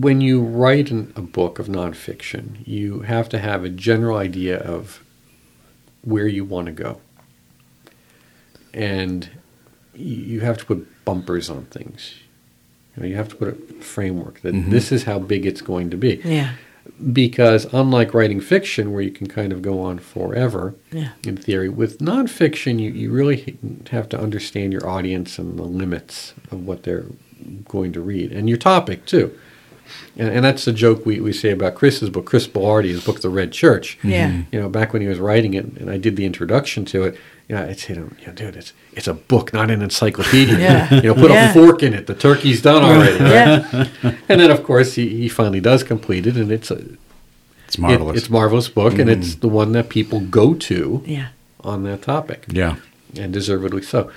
S3: when you write an, a book of nonfiction, you have to have a general idea of where you want to go. And you you have to put bumpers on things. You, know, you have to put a framework that mm-hmm. this is how big it's going to be.
S2: Yeah.
S3: Because unlike writing fiction, where you can kind of go on forever,
S2: Yeah.
S3: in theory, with nonfiction, you, you really have to understand your audience and the limits of what they're going to read, and your topic too. And, and that's the joke we, we say about Chris's book, Chris Bilardi, his book, The Red Church.
S2: Yeah.
S3: You know, back when he was writing it, and I did the introduction to it. You know, I'd say to him, you know, dude, it's it's a book, not an encyclopedia.
S2: Yeah.
S3: You know, put
S2: Yeah.
S3: a fork in it. The turkey's done already. right?
S2: Yeah.
S3: And then, of course, he, he finally does complete it, and it's a
S1: It's
S3: it-
S1: marvelous.
S3: it's a marvelous book, and it's the one that people go to
S2: Yeah.
S3: on that topic,
S1: yeah.
S3: and deservedly so.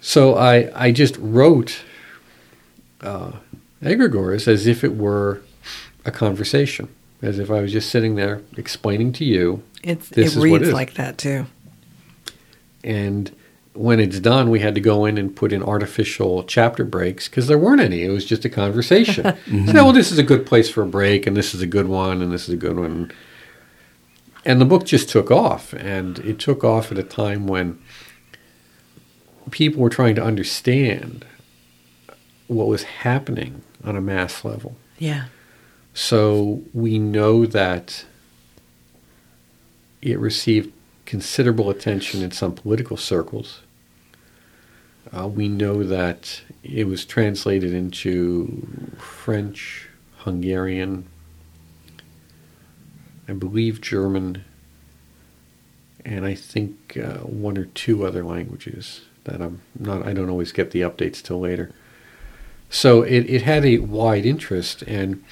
S3: So I I just wrote uh, egregores as if it were a conversation, as if I was just sitting there explaining to you,
S2: It's
S3: This
S2: it
S3: is what
S2: reads
S3: is.
S2: like that too.
S3: and when it's done, we had to go in and put in artificial chapter breaks because there weren't any. It was just a conversation. Mm-hmm. So, well, this is a good place for a break, and this is a good one, and this is a good one. And the book just took off, and it took off at a time when people were trying to understand what was happening on a mass level.
S2: Yeah.
S3: So we know that it received considerable attention in some political circles. Uh, we know that it was translated into French, Hungarian, I believe German, and I think uh, one or two other languages that I'm not. I don't always get the updates till later. So it, it had a wide interest, and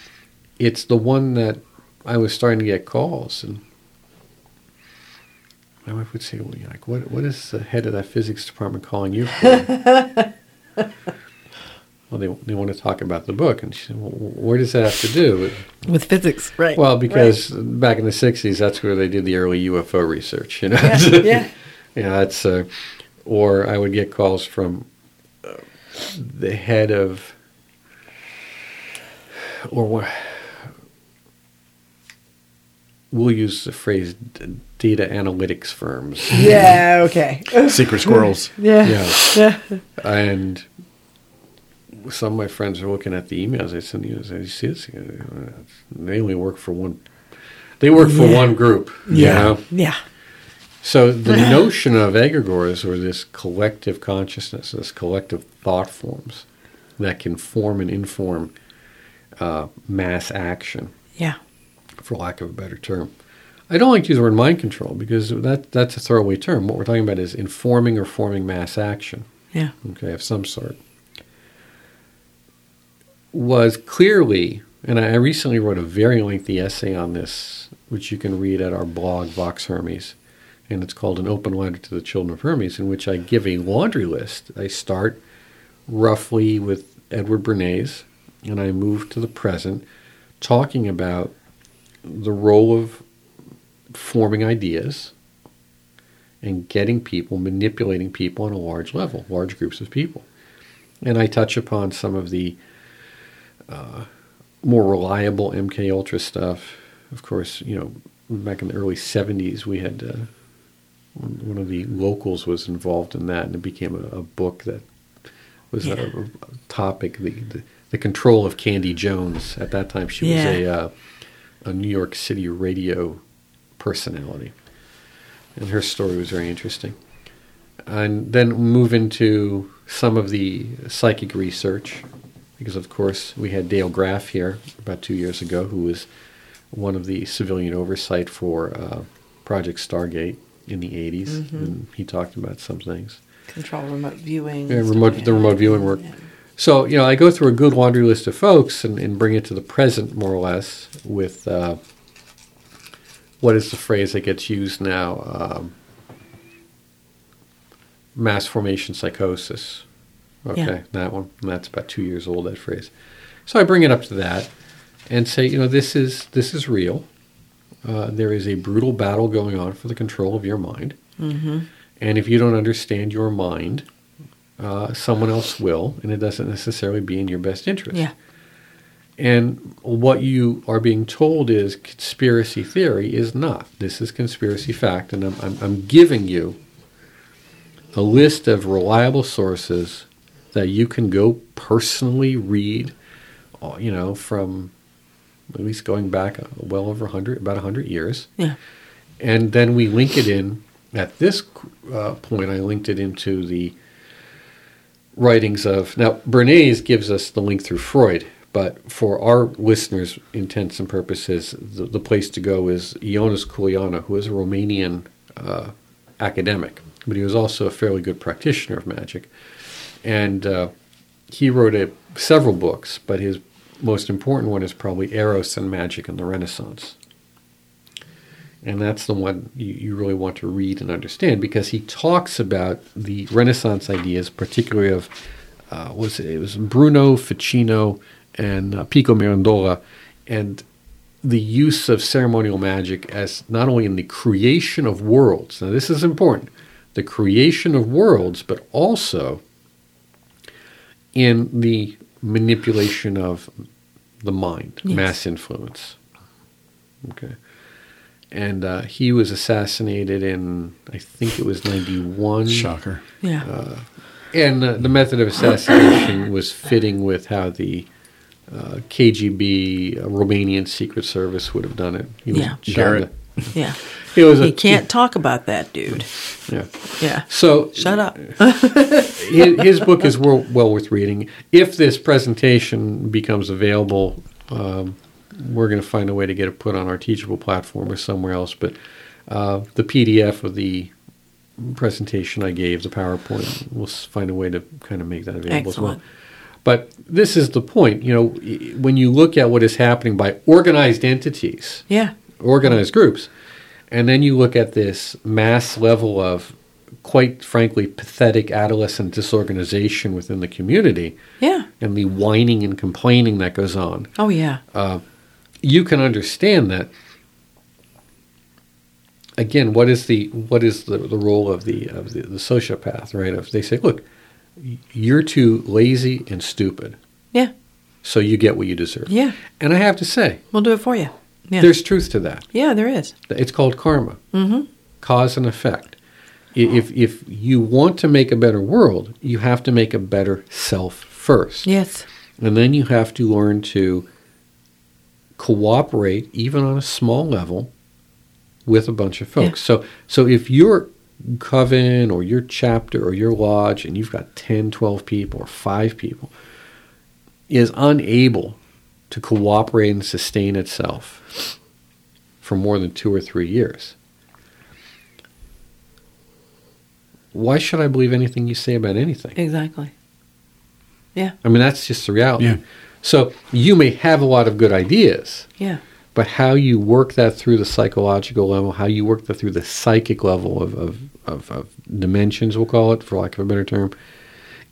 S3: it's the one that I was starting to get calls, and my wife would say, well, like, what, what is the head of that physics department calling you for? well, they, they want to talk about the book. And she said, well, where does that have to do?
S2: With physics, right?
S3: Well, because back in the 60s, that's where they did the early UFO research, you know?
S2: yeah, yeah.
S3: yeah, that's, uh, or I would get calls from the head of, or what, we'll use the phrase d- data analytics firms.
S2: Yeah, okay.
S1: Secret squirrels.
S2: Yeah.
S3: Yeah. And some of my friends are looking at the emails. They send you, you see this? They only work for one. They work for
S2: Yeah.
S3: one group. you
S2: Yeah.
S3: know?
S2: Yeah.
S3: So the notion of egregores, or this collective consciousness, this collective thought forms that can form and inform uh, mass action,
S2: Yeah.
S3: for lack of a better term. I don't like to use the word mind control because that that's a throwaway term. What we're talking about is informing or forming mass action,
S2: Yeah.
S3: okay, of some sort. Was clearly, and I recently wrote a very lengthy essay on this, which you can read at our blog, Vox Hermes, and it's called An Open Letter to the Children of Hermes, in which I give a laundry list. I start roughly with Edward Bernays, and I move to the present, talking about the role of forming ideas and getting people, manipulating people on a large level, large groups of people. And I touch upon some of the uh, more reliable MK Ultra stuff. Of course, you know, back in the early '70s, we had uh, one one of the locals was involved in that, and it became a, a book that was a,
S2: Yeah.
S3: a topic. The, the the control of Candy Jones at that time. She was a uh, a New York City radio personality, and her story was very interesting. And then move into some of the psychic research, because of course we had Dale Graff here about two years ago, who was one of the civilian oversight for uh, Project Stargate in the 80s, and he talked about some things.
S2: Control remote viewing.
S3: Yeah, remote, the remote viewing work.
S2: Yeah.
S3: So, you know, I go through a good laundry list of folks and, and bring it to the present, more or less, with uh, what is the phrase that gets used now? Um, mass formation psychosis. Okay,
S2: Yeah.
S3: that one. That's about two years old. That phrase. So I bring it up to that and say, you know, this is this is real. Uh, there is a brutal battle going on for the control of your mind,
S2: Mm-hmm.
S3: and if you don't understand your mind, uh, someone else will, and it doesn't necessarily be in your best interest.
S2: Yeah.
S3: And what you are being told is conspiracy theory is not. This is conspiracy fact, and I'm, I'm, I'm giving you a list of reliable sources that you can go personally read, uh, you know, from at least going back uh, well over 100, about 100 years.
S2: Yeah.
S3: And then we link it in, at this uh, point, I linked it into the writings of. Now, Bernays gives us the link through Freud, but for our listeners' intents and purposes, the, the place to go is Ioan Culianu, who is a Romanian uh, academic, but he was also a fairly good practitioner of magic. And uh, he wrote a, several books, but his most important one is probably Eros and Magic in the Renaissance. And that's the one you, you really want to read and understand because he talks about the Renaissance ideas, particularly of uh, was it, it was Bruno Ficino and uh, Pico Mirandola, and the use of ceremonial magic as not only in the creation of worlds. Now, this is important: the creation of worlds, but also in the manipulation of the mind,
S2: Yes.
S3: mass influence. Okay. And uh, he was assassinated in, I think it was 91.
S1: Shocker.
S2: Yeah.
S3: And uh, the method of assassination was fitting with how the uh, KGB, uh, Romanian Secret Service, would have done it. He was
S2: Yeah.
S3: shot
S1: Garrett.
S2: yeah.
S3: It was a-
S2: you can't talk about that, dude.
S3: Yeah.
S2: Yeah.
S3: So
S2: Shut up.
S3: his, his book is well, well worth reading. If this presentation becomes available, um, we're going to find a way to get it put on our Teachable platform or somewhere else. But uh, the PDF of the presentation I gave, the PowerPoint, we'll find a way to kind of make that available as
S2: Excellent.
S3: well. But this is the point. You know, when you look at what is happening by organized entities,
S2: Yeah.
S3: organized groups. And then you look at this mass level of, quite frankly, pathetic adolescent disorganization within the community
S2: Yeah.
S3: and the whining and complaining that goes on.
S2: Oh yeah.
S3: Uh, you can understand that. Again, what is the what is the, the role of the of the, the sociopath, right? If they say, look, you're too lazy and stupid,
S2: Yeah.
S3: so you get what you deserve.
S2: Yeah.
S3: And I have to say,
S2: We'll do it for you. Yeah.
S3: there's truth to that.
S2: yeah, there is.
S3: It's called karma. Mm-hmm. Cause and effect. If if you want to make a better world, you have to make a better self first,
S2: Yes.
S3: and then you have to learn to cooperate, even on a small level, with a bunch of folks. So so if your coven or your chapter or your lodge, and you've got 10, 12 people or five people, is unable to cooperate and sustain itself for more than two or three years. Why should I believe anything you say about anything?
S2: Exactly. Yeah.
S3: I mean, that's just the reality.
S1: Yeah.
S3: So you may have a lot of good ideas,
S2: Yeah.
S3: but how you work that through the psychological level, how you work that through the psychic level of, of, of, of dimensions, we'll call it, for lack of a better term,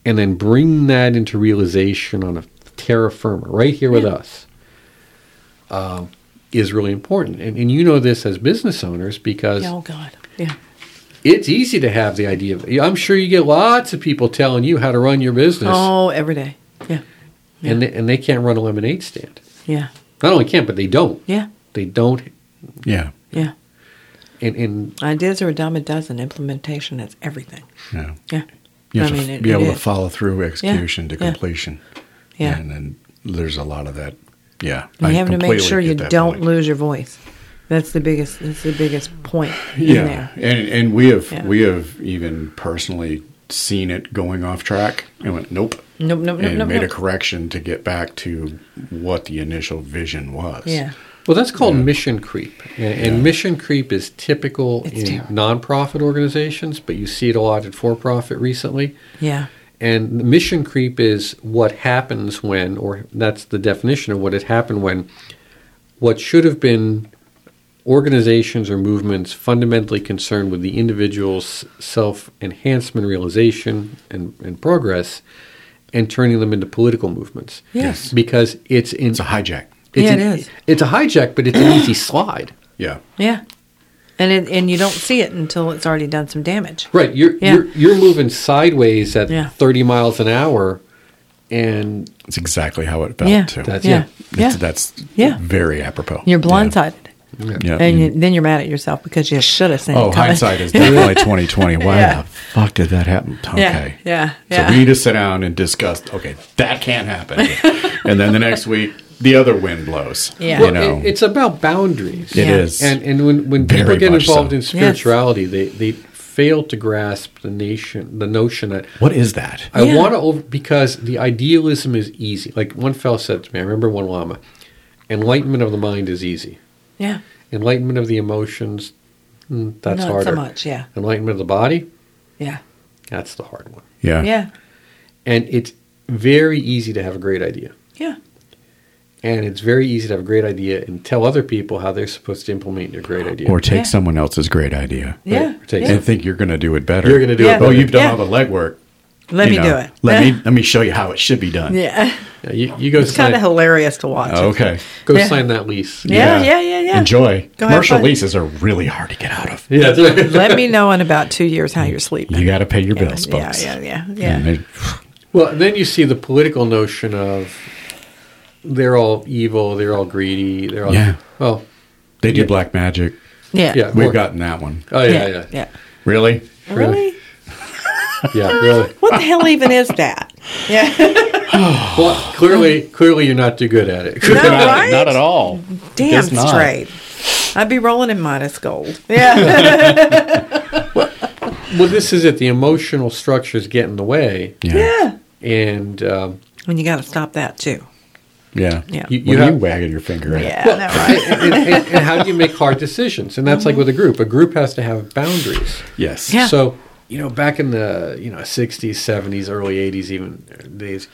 S3: and then bring that into realization on a terra firma right here with us uh, is really important. And, and you know this as business owners because
S2: Oh God. Yeah.
S3: it's easy to have the idea of, I'm sure you get lots of people telling you how to run your business,
S2: Oh, every day. Yeah.
S3: and, they, and they can't run a lemonade stand.
S2: Yeah.
S3: Not only can't, but they don't.
S2: Yeah.
S3: They don't.
S1: Yeah.
S2: Yeah.
S3: And, and
S2: Ideas are a dime a dozen. Implementation is everything.
S1: Yeah.
S2: Yeah.
S1: You have
S2: I
S1: to
S2: mean, it-
S1: be
S2: it
S1: able to follow through execution to completion.
S2: Yeah.
S1: And then there's a lot of that. Yeah.
S2: You
S1: I
S2: have to make sure you don't
S1: point.
S2: lose your voice. That's the biggest. That's the biggest point. in
S1: Yeah.
S2: there.
S1: And and we have
S2: Yeah.
S1: we have even personally seen it going off track and went nope.
S2: Nope. Nope. Nope.
S1: and
S2: Nope.
S1: made a correction to get back to what the initial vision was.
S2: Yeah.
S3: well, that's called mission creep. And, and mission creep is typical
S2: It's
S3: in
S2: terrible.
S3: nonprofit organizations, but you see it a lot in for profit recently.
S2: Yeah.
S3: And the mission creep is what happens when, or that's the definition of what had happened when what should have been organizations or movements fundamentally concerned with the individual's self enhancement, realization, and, and progress, and turning them into political movements.
S2: Yes.
S3: Because it's in,
S1: It's a hijack.
S3: it's
S2: Yeah,
S3: an-
S2: it is.
S3: It's a hijack, but it's an easy slide.
S1: Yeah.
S2: Yeah. And it, and you don't see it until it's already done some damage.
S3: Right, you're
S2: Yeah.
S3: you're you're moving sideways at
S2: Yeah.
S3: 30 miles an hour, and
S1: It's exactly how it felt
S2: Yeah.
S1: too.
S3: That's-
S2: Yeah.
S1: It's-
S2: Yeah.
S1: That's
S2: Yeah.
S1: very apropos.
S2: You're blindsided,
S1: Yeah.
S2: and you, mm-hmm. then you're mad at yourself because you should have seen
S1: Oh,
S2: it coming.
S1: hindsight is definitely twenty twenty. Why
S2: Yeah.
S1: the fuck did that happen? Okay.
S2: Yeah, yeah, yeah.
S1: So we need to sit down and discuss. Okay, that can't happen. and then the next week, the other wind blows.
S2: Yeah.
S1: You know,
S3: it- it's about boundaries.
S1: It
S2: Yeah.
S1: is.
S3: And and when, when people get involved
S1: so.
S3: in spirituality, they they fail to grasp the nation the notion that
S1: what is that?
S3: I
S2: Yeah.
S3: want to over because the idealism is easy. Like one fellow said to me, I remember one lama, enlightenment of the mind is easy.
S2: Yeah.
S3: Enlightenment of the emotions, mm, that's
S2: Not so much, yeah.
S3: Enlightenment of the body,
S2: Yeah.
S3: that's the hard one.
S1: Yeah.
S2: Yeah.
S3: And it's very easy to have a great idea.
S2: Yeah.
S3: And it's very easy to have a great idea and tell other people how they're supposed to implement your great idea.
S1: Or take
S2: Yeah.
S1: someone else's great idea
S2: Yeah.
S3: Right.
S2: Yeah.
S1: and think you're going to do it better.
S3: You're going to do
S2: Yeah.
S3: it.
S1: Oh, you've done
S2: Yeah.
S1: all the legwork.
S2: Let
S1: You
S2: me
S1: know,
S2: do it.
S1: Let me let me show you how it should be done.
S2: Yeah.
S3: Yeah, you, you go
S2: It's kind of hilarious to watch.
S1: Okay.
S3: go
S2: Yeah.
S3: sign that lease.
S2: Yeah, yeah, yeah, yeah.
S1: Enjoy.
S2: Go
S1: Commercial leases are really hard to get out of.
S3: Yeah, that's right.
S2: Let me know in about two years how you're sleeping.
S1: You got to pay your
S2: yeah,
S1: bills,
S2: yeah,
S1: folks.
S2: yeah, yeah,
S1: And
S2: yeah.
S1: they-
S3: Well, then you see the political notion of they're all evil, they're all greedy, they're all
S1: Yeah.
S3: well,
S1: They do
S3: Yeah.
S1: black magic.
S2: Yeah.
S3: yeah,
S1: We've
S3: more-
S1: gotten that one.
S3: Oh yeah, yeah,
S2: yeah.
S1: Really?
S2: Really?
S3: yeah, really.
S2: What the hell even is that? Yeah.
S3: Well, clearly, clearly, you're not too good at it.
S2: No,
S1: not,
S2: right?
S1: not at all.
S2: Damn straight. I'd be rolling in Midas gold. Yeah.
S3: Well, well, this is it. The emotional structures get in the way,
S2: yeah.
S3: and um,
S2: And you got to stop that too.
S1: Yeah.
S2: Yeah.
S3: You-
S1: You,
S3: you have-
S1: you wagging your finger at.
S2: Yeah. I know, right?
S3: and, and- and how do you make hard decisions? And that's like mm-hmm. with a group. A group has to have boundaries.
S1: Yes.
S2: Yeah.
S3: So, you know, back in the you know sixties, seventies, early eighties, even uh, days,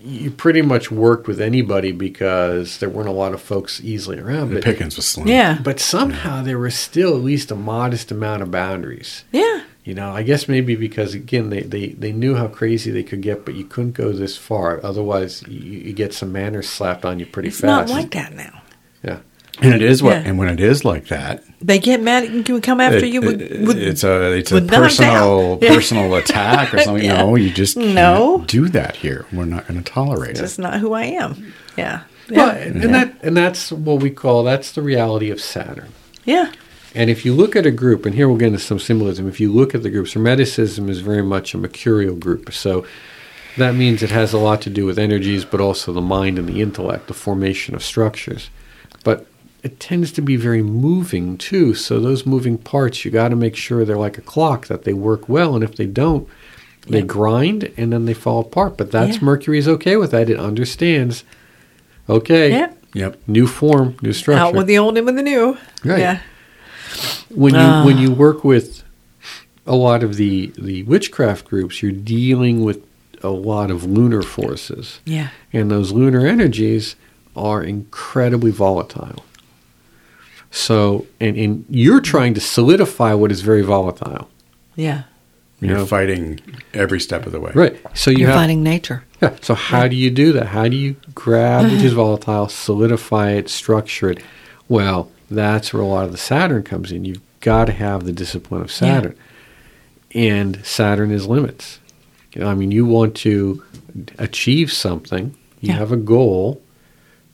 S3: you pretty much worked with anybody because there weren't a lot of folks easily around.
S1: The
S3: But,
S1: Pickens was slim.
S2: Yeah.
S3: but somehow there was still at least a modest amount of boundaries.
S2: Yeah.
S3: You know, I guess maybe because again they, they, they knew how crazy they could get, but you couldn't go this far. Otherwise, you, you get some manners slapped on you pretty
S2: It's
S3: fast.
S2: not like that now.
S3: yeah.
S1: And it is what,
S2: Yeah.
S1: and when it is like that,
S2: They get mad and can come after
S1: it-
S2: you with,
S1: it-
S2: with
S1: it's a it's a
S2: with knockdown.
S1: personal
S2: Yeah.
S1: personal attack or something.
S2: Yeah.
S1: No, you just can't
S2: No.
S1: do that here. We're not going to tolerate it.
S2: just not who I am. Yeah.
S3: Well, and, and that and that's what we call that's the reality of Saturn.
S2: yeah.
S3: And if you look at a group, and here we'll get into some symbolism, if you look at the groups, Hermeticism is very much a mercurial group. So that means it has a lot to do with energies, but also the mind and the intellect, the formation of structures. But it tends to be very moving too. So those moving parts, you got to make sure they're like a clock, that they work well. And if they don't, they grind and then they fall apart. But that's
S2: Yeah.
S3: Mercury's okay with that. It understands, okay,
S2: Yeah.
S1: Yep.
S3: new form, new structure.
S2: Out with the old and with the new.
S3: Right.
S2: Yeah.
S3: When you
S2: Ah.
S3: when you work with a lot of the the witchcraft groups, you're dealing with a lot of lunar forces,
S2: Yeah.
S3: and those lunar energies are incredibly volatile. So, and, and you're trying to solidify what is very volatile,
S2: Yeah.
S3: you
S1: You're
S3: know?
S1: fighting every step of the way.
S3: right? So you
S2: You're
S3: have
S2: fighting nature.
S3: yeah. So how do you do that? How do you grab which is volatile, solidify it, structure it? Well, that's where a lot of the Saturn comes in. You've got to have the discipline of Saturn, and Saturn is limits. You know, I mean, you want to achieve something. You
S2: Yeah.
S3: have a goal.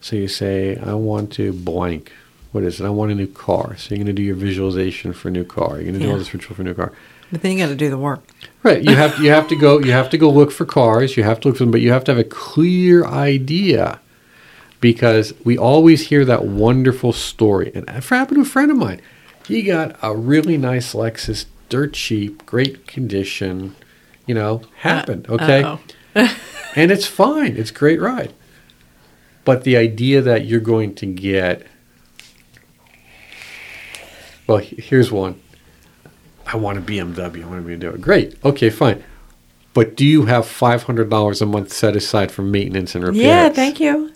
S3: So you say, I want to blank. What is it? I want a new car. So you're going to do your visualization for a new car. You're going to do all
S2: Yeah.
S3: this ritual for a new car.
S2: But then you got to do the work.
S3: Right. You have you have to go you have to go look for cars, you have to look for them, but you have to have a clear idea because we always hear that wonderful story. And it happened to a friend of mine. He got a really nice Lexus, dirt cheap, great condition, you know, happened, uh, okay?
S2: Uh-oh.
S3: and it's fine. It's a great ride. But the idea that you're going to get well, here's one. I want a BMW. I want to be a BMW. Great. Okay, fine. But do you have five hundred dollars a month set aside for maintenance and repairs?
S2: Yeah. Thank you.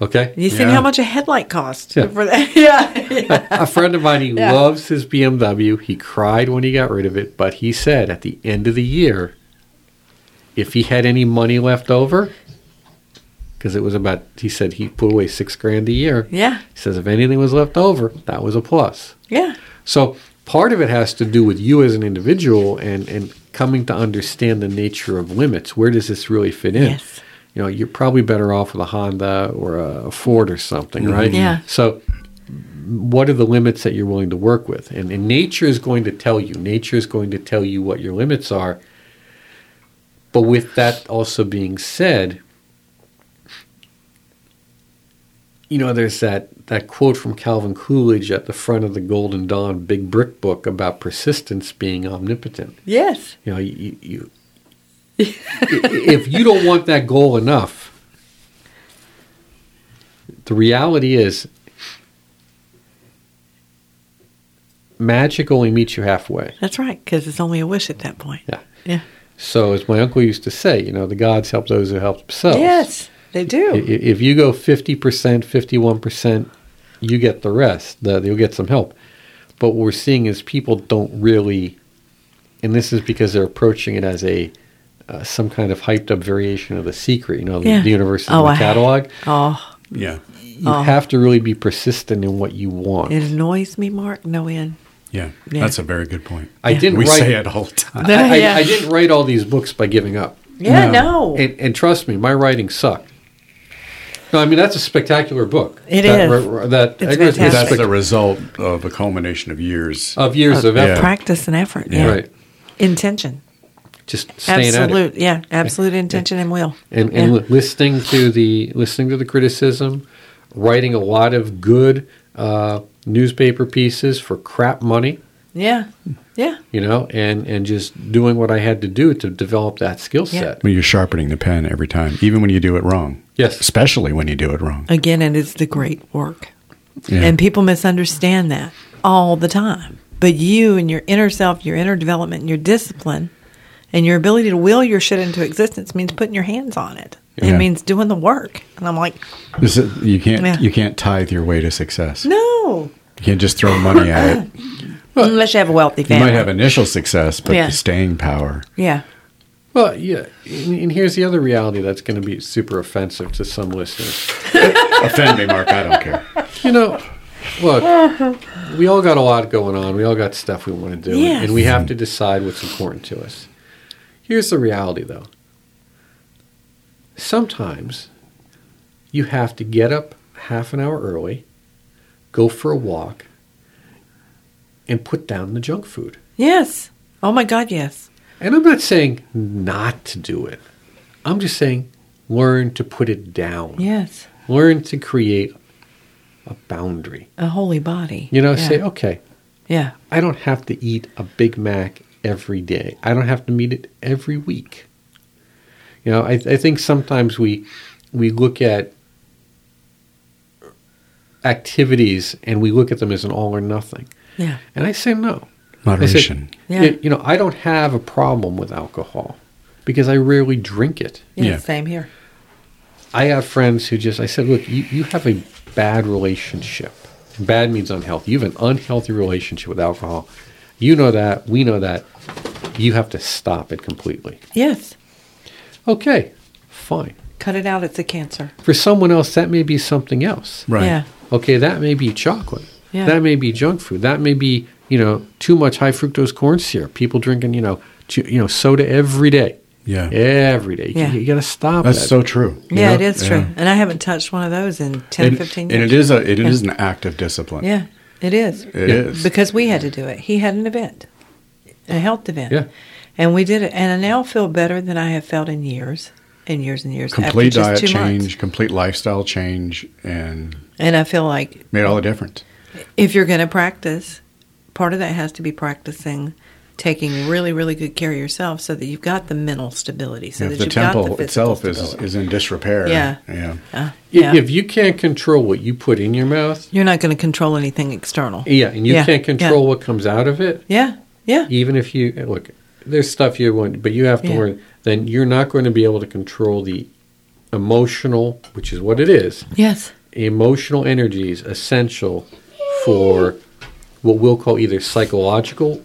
S3: Okay.
S2: You seen
S1: Yeah.
S2: how much a headlight costs
S3: Yeah.
S2: for that? Yeah.
S3: a friend of mine, he
S2: Yeah.
S3: loves his BMW. He cried when he got rid of it, but he said at the end of the year, if he had any money left over, because it was about, he said he put away six grand a year.
S2: yeah.
S3: He says if anything was left over, that was a plus.
S2: Yeah.
S3: So part of it has to do with you as an individual and, and coming to understand the nature of limits. Where does this really fit in?
S2: Yes.
S3: You know, you're probably better off with a Honda or a Ford or something, mm-hmm. right?
S2: Yeah.
S3: So what are the limits that you're willing to work with? And, and nature is going to tell you. Nature is going to tell you what your limits are. But with that also being said, you know, there's that, that quote from Calvin Coolidge at the front of the Golden Dawn Big Brick book about persistence being omnipotent.
S2: Yes.
S3: You know, you, you if you don't want that goal enough, the reality is magic only meets you halfway.
S2: That's right. Because it's only a wish at that point.
S3: Yeah.
S2: Yeah.
S3: So, as my uncle used to say, you know, the gods help those who help themselves.
S2: Yes. They do.
S3: If you go 50%, 51%, you get the rest. The, you'll get some help. But what we're seeing is people don't really, and this is because they're approaching it as a uh, some kind of hyped up variation of the secret. You know, the,
S2: Yeah.
S3: the universe is
S2: Oh,
S3: in
S2: I-
S3: the catalog.
S2: Oh,
S1: Yeah.
S3: You
S2: Oh.
S3: have to really be persistent in what you want.
S2: it annoys me, Mark. No end.
S1: Yeah.
S2: Yeah.
S1: That's a very good point.
S3: I
S2: Yeah.
S3: didn't
S1: we
S3: write.
S1: say it all the time.
S3: I, I,
S2: Yeah.
S3: I didn't write all these books by giving up.
S2: Yeah.
S1: No.
S2: No.
S3: And, and trust me, my writing sucked. No, I mean that's a spectacular book.
S2: It
S3: that,
S2: is.
S3: r- r- that
S2: It's
S3: I.
S1: That's
S3: spec-
S1: the result of a culmination of years.
S3: of years of
S1: Yeah.
S3: effort.
S2: Practice and effort.
S1: Yeah.
S2: Yeah.
S3: Right.
S2: Intention.
S3: Just staying at it.
S2: Absolute. Yeah. Absolute intention and will.
S3: and, and
S2: Yeah.
S3: listening to the listening to the criticism, writing a lot of good uh, newspaper pieces for crap money,
S2: Yeah. Yeah.
S3: you know, and, and just doing what I had to do to develop that skill
S2: Yeah.
S3: set.
S1: When you're sharpening the pen every time, even when you do it wrong.
S3: Yes.
S1: Especially when you do it wrong.
S2: Again, and it is the great work.
S1: Yeah.
S2: And people misunderstand that all the time. But you and your inner self, your inner development, and your discipline, and your ability to will your shit into existence means putting your hands on it.
S1: Yeah.
S2: It means doing the work. And I'm like,
S1: This is- you can't
S2: Yeah.
S1: you can't tithe your way to success.
S2: no,
S1: You can't just throw money at it.
S2: unless you have a wealthy family, You
S1: might have initial success, but
S2: Yeah.
S1: the staying power.
S2: yeah.
S3: Well, yeah, and, and here's the other reality that's going to be super offensive to some listeners.
S1: Offend me, Mark. I don't care.
S3: You know, look, we all got a lot going on. We all got stuff we want to do,
S2: Yes.
S3: and we have to decide what's important to us. Here's the reality, though. Sometimes you have to get up half an hour early, go for a walk, and put down the junk food.
S2: Yes. Oh my God, yes.
S3: And I'm not saying not to do it. I'm just saying learn to put it down.
S2: Yes.
S3: Learn to create a boundary.
S2: A holy body.
S3: You know,
S2: yeah.
S3: say, okay,
S2: Yeah.
S3: I don't have to eat a Big Mac every day. I don't have to meet it every week. You know, I, I think sometimes we we look at activities and we look at them as an all or nothing.
S2: Yeah.
S3: And I say no.
S1: Moderation.
S3: Say,
S2: Yeah.
S3: you, you know, I don't have a problem with alcohol because I rarely drink it.
S2: Yeah.
S1: Yeah.
S2: Same here.
S3: I have friends who just, I said, look, you, you have a bad relationship. Bad means unhealthy. You have an unhealthy relationship with alcohol. You know that. We know that. You have to stop it completely.
S2: Yes.
S3: Okay, fine.
S2: Cut it out. It's a cancer.
S3: For someone else, that may be something else.
S1: Right.
S2: Yeah.
S3: Okay, that may be chocolate.
S2: Yeah.
S3: That may be junk food. That may be, you know, too much high fructose corn syrup. People drinking, you know, too, you know, soda every day.
S1: Yeah.
S3: Every day.
S2: Yeah.
S3: You, got to stop
S1: That's
S3: that.
S1: so true.
S2: Yeah,
S1: know?
S2: it is
S1: Yeah.
S2: true. And I haven't touched one of those in 10,
S1: And,
S2: 15
S1: and it is a it is
S2: Yeah.
S1: an act of discipline.
S2: Yeah, it is.
S1: It is.
S2: Because we had to do it. He had an event, a health event.
S3: Yeah.
S2: And we did it. And I now feel better than I have felt in years and years and years.
S1: Complete
S2: after
S1: diet
S2: just two
S1: change,
S2: Months.
S1: complete lifestyle change, and
S2: And I feel like
S1: made all the difference.
S2: if you're going to practice, part of that has to be practicing taking really, really good care of yourself so that you've got the mental stability, so
S1: if
S2: that
S1: the
S2: you've got the
S1: temple itself is
S2: stability.
S1: is in disrepair.
S2: Yeah.
S1: Yeah.
S2: Uh, yeah.
S3: If you can't control what you put in your mouth,
S2: you're not going to control anything external.
S3: yeah, and you
S2: Yeah,
S3: can't control
S2: yeah.
S3: what comes out of it,
S2: Yeah, yeah.
S3: even if you look, there's stuff you want, but you have to
S2: Yeah.
S3: learn. Then you're not going to be able to control the emotional, which is what it is.
S2: Yes.
S3: Emotional energies essential for what we'll call either psychological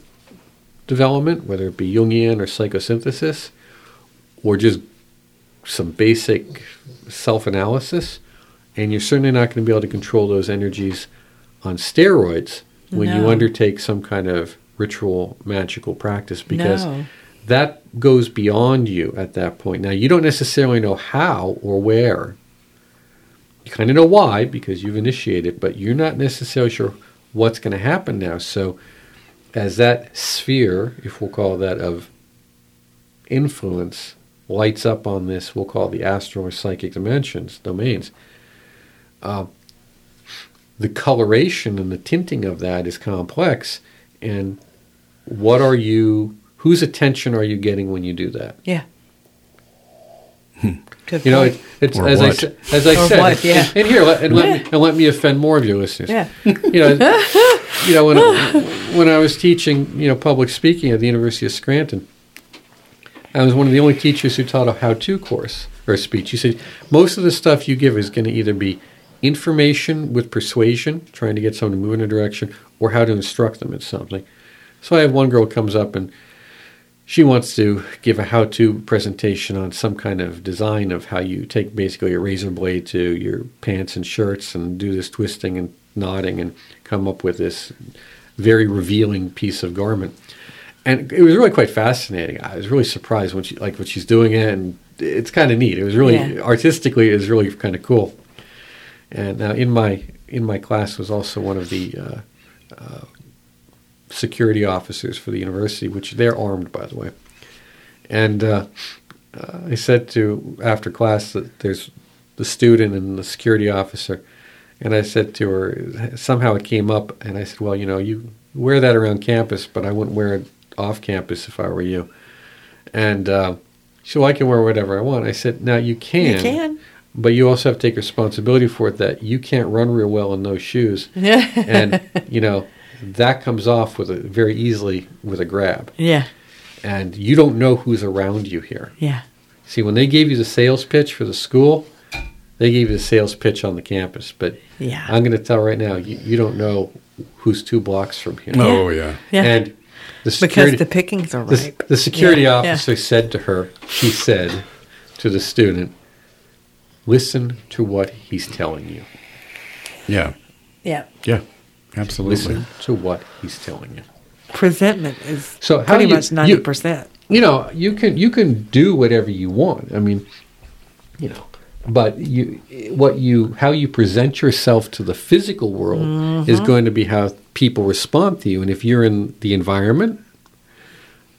S3: development, whether it be Jungian or psychosynthesis, or just some basic self-analysis. And you're certainly not going to be able to control those energies on steroids when you undertake some kind of ritual magical practice because
S2: No.
S3: that goes beyond you at that point. Now you don't necessarily know how or where. You kind of know why because you've initiated, but you're not necessarily sure what's going to happen now. So as that sphere, if we'll call that of influence, lights up on this, we'll call the astral or psychic dimensions, domains. Uh, the coloration and the tinting of that is complex. And what are you, whose attention are you getting when you do that?
S2: Yeah. Good
S3: You know,
S2: point.
S3: it, it's
S1: Or
S3: as I
S1: what?
S3: said, as I
S2: Or
S3: said,
S2: what, yeah.
S3: and, and here let, and let me and let me offend more of your listeners.
S2: Yeah.
S3: You know, you know when when I was teaching, you know, public speaking at the University of Scranton, I was one of the only teachers who taught a how-to course or a speech. You said most of the stuff you give is going to either be information with persuasion, trying to get someone to move in a direction, or how to instruct them in something. So I have one girl comes up and she wants to give a how-to presentation on some kind of design of how you take basically a razor blade to your pants and shirts and do this twisting and knotting and come up with this very revealing piece of garment. And it was really quite fascinating. I was really surprised when she like what she's doing it, and it's kind of neat. It was really
S2: Yeah.
S3: artistically, it was really kind of cool. And now in my in my class was also one of the uh, uh, security officers for the university, which they're armed, by the way. And uh, uh, I said to after class that there's the student and the security officer. And I said to her, somehow it came up, and I said, Well, you know, you wear that around campus, but I wouldn't wear it off campus if I were you. And uh, she said, Well, I can wear whatever I want. I said, Now you can.
S2: You can.
S3: But you also have to take responsibility for it that you can't run real well in those shoes. and, you know, that comes off with a very easily with a grab.
S2: Yeah.
S3: And you don't know who's around you here.
S2: Yeah.
S3: See, when they gave you the sales pitch for the school, they gave you the sales pitch on the campus. But
S2: Yeah.
S3: I'm going to tell right now, you, you don't know who's two blocks from here.
S1: Oh yeah.
S2: Yeah.
S3: And the security,
S2: because
S3: security,
S2: the pickings are
S3: the, the security
S2: Yeah, yeah.
S3: officer said to her, he said to the student, listen to what he's telling you.
S1: Yeah.
S2: Yeah.
S1: Yeah. Absolutely.
S3: Listen to what he's telling you.
S2: Presentment is
S3: So how
S2: pretty
S3: you-
S2: much ninety percent.
S3: you know you can you can do whatever you want i mean you know but you what you how you present yourself to the physical world is mm-hmm. going to be how people respond to you and if you're in the environment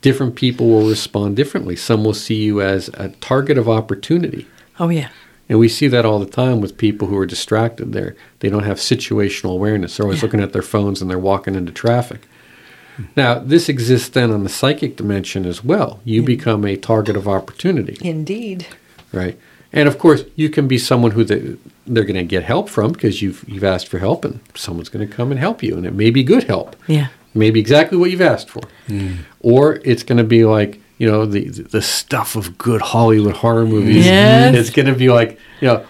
S3: different people will respond differently some will see you as a target of opportunity
S2: Oh yeah.
S3: And we see that all the time with people who are distracted they're they don't have situational awareness. They're always
S2: Yeah.
S3: looking at their phones and they're walking into traffic. Now this exists then on the psychic dimension as well. You become a target of opportunity.
S2: Indeed.
S3: right? And of course you can be someone who they, they're going to get help from because you've you've asked for help and someone's going to come and help you and it may be good help.
S2: Yeah.
S3: maybe exactly what you've asked for. Mm. Or it's going to be like you know the the stuff of good hollywood horror movies
S2: Yes.
S3: it's going to be like you know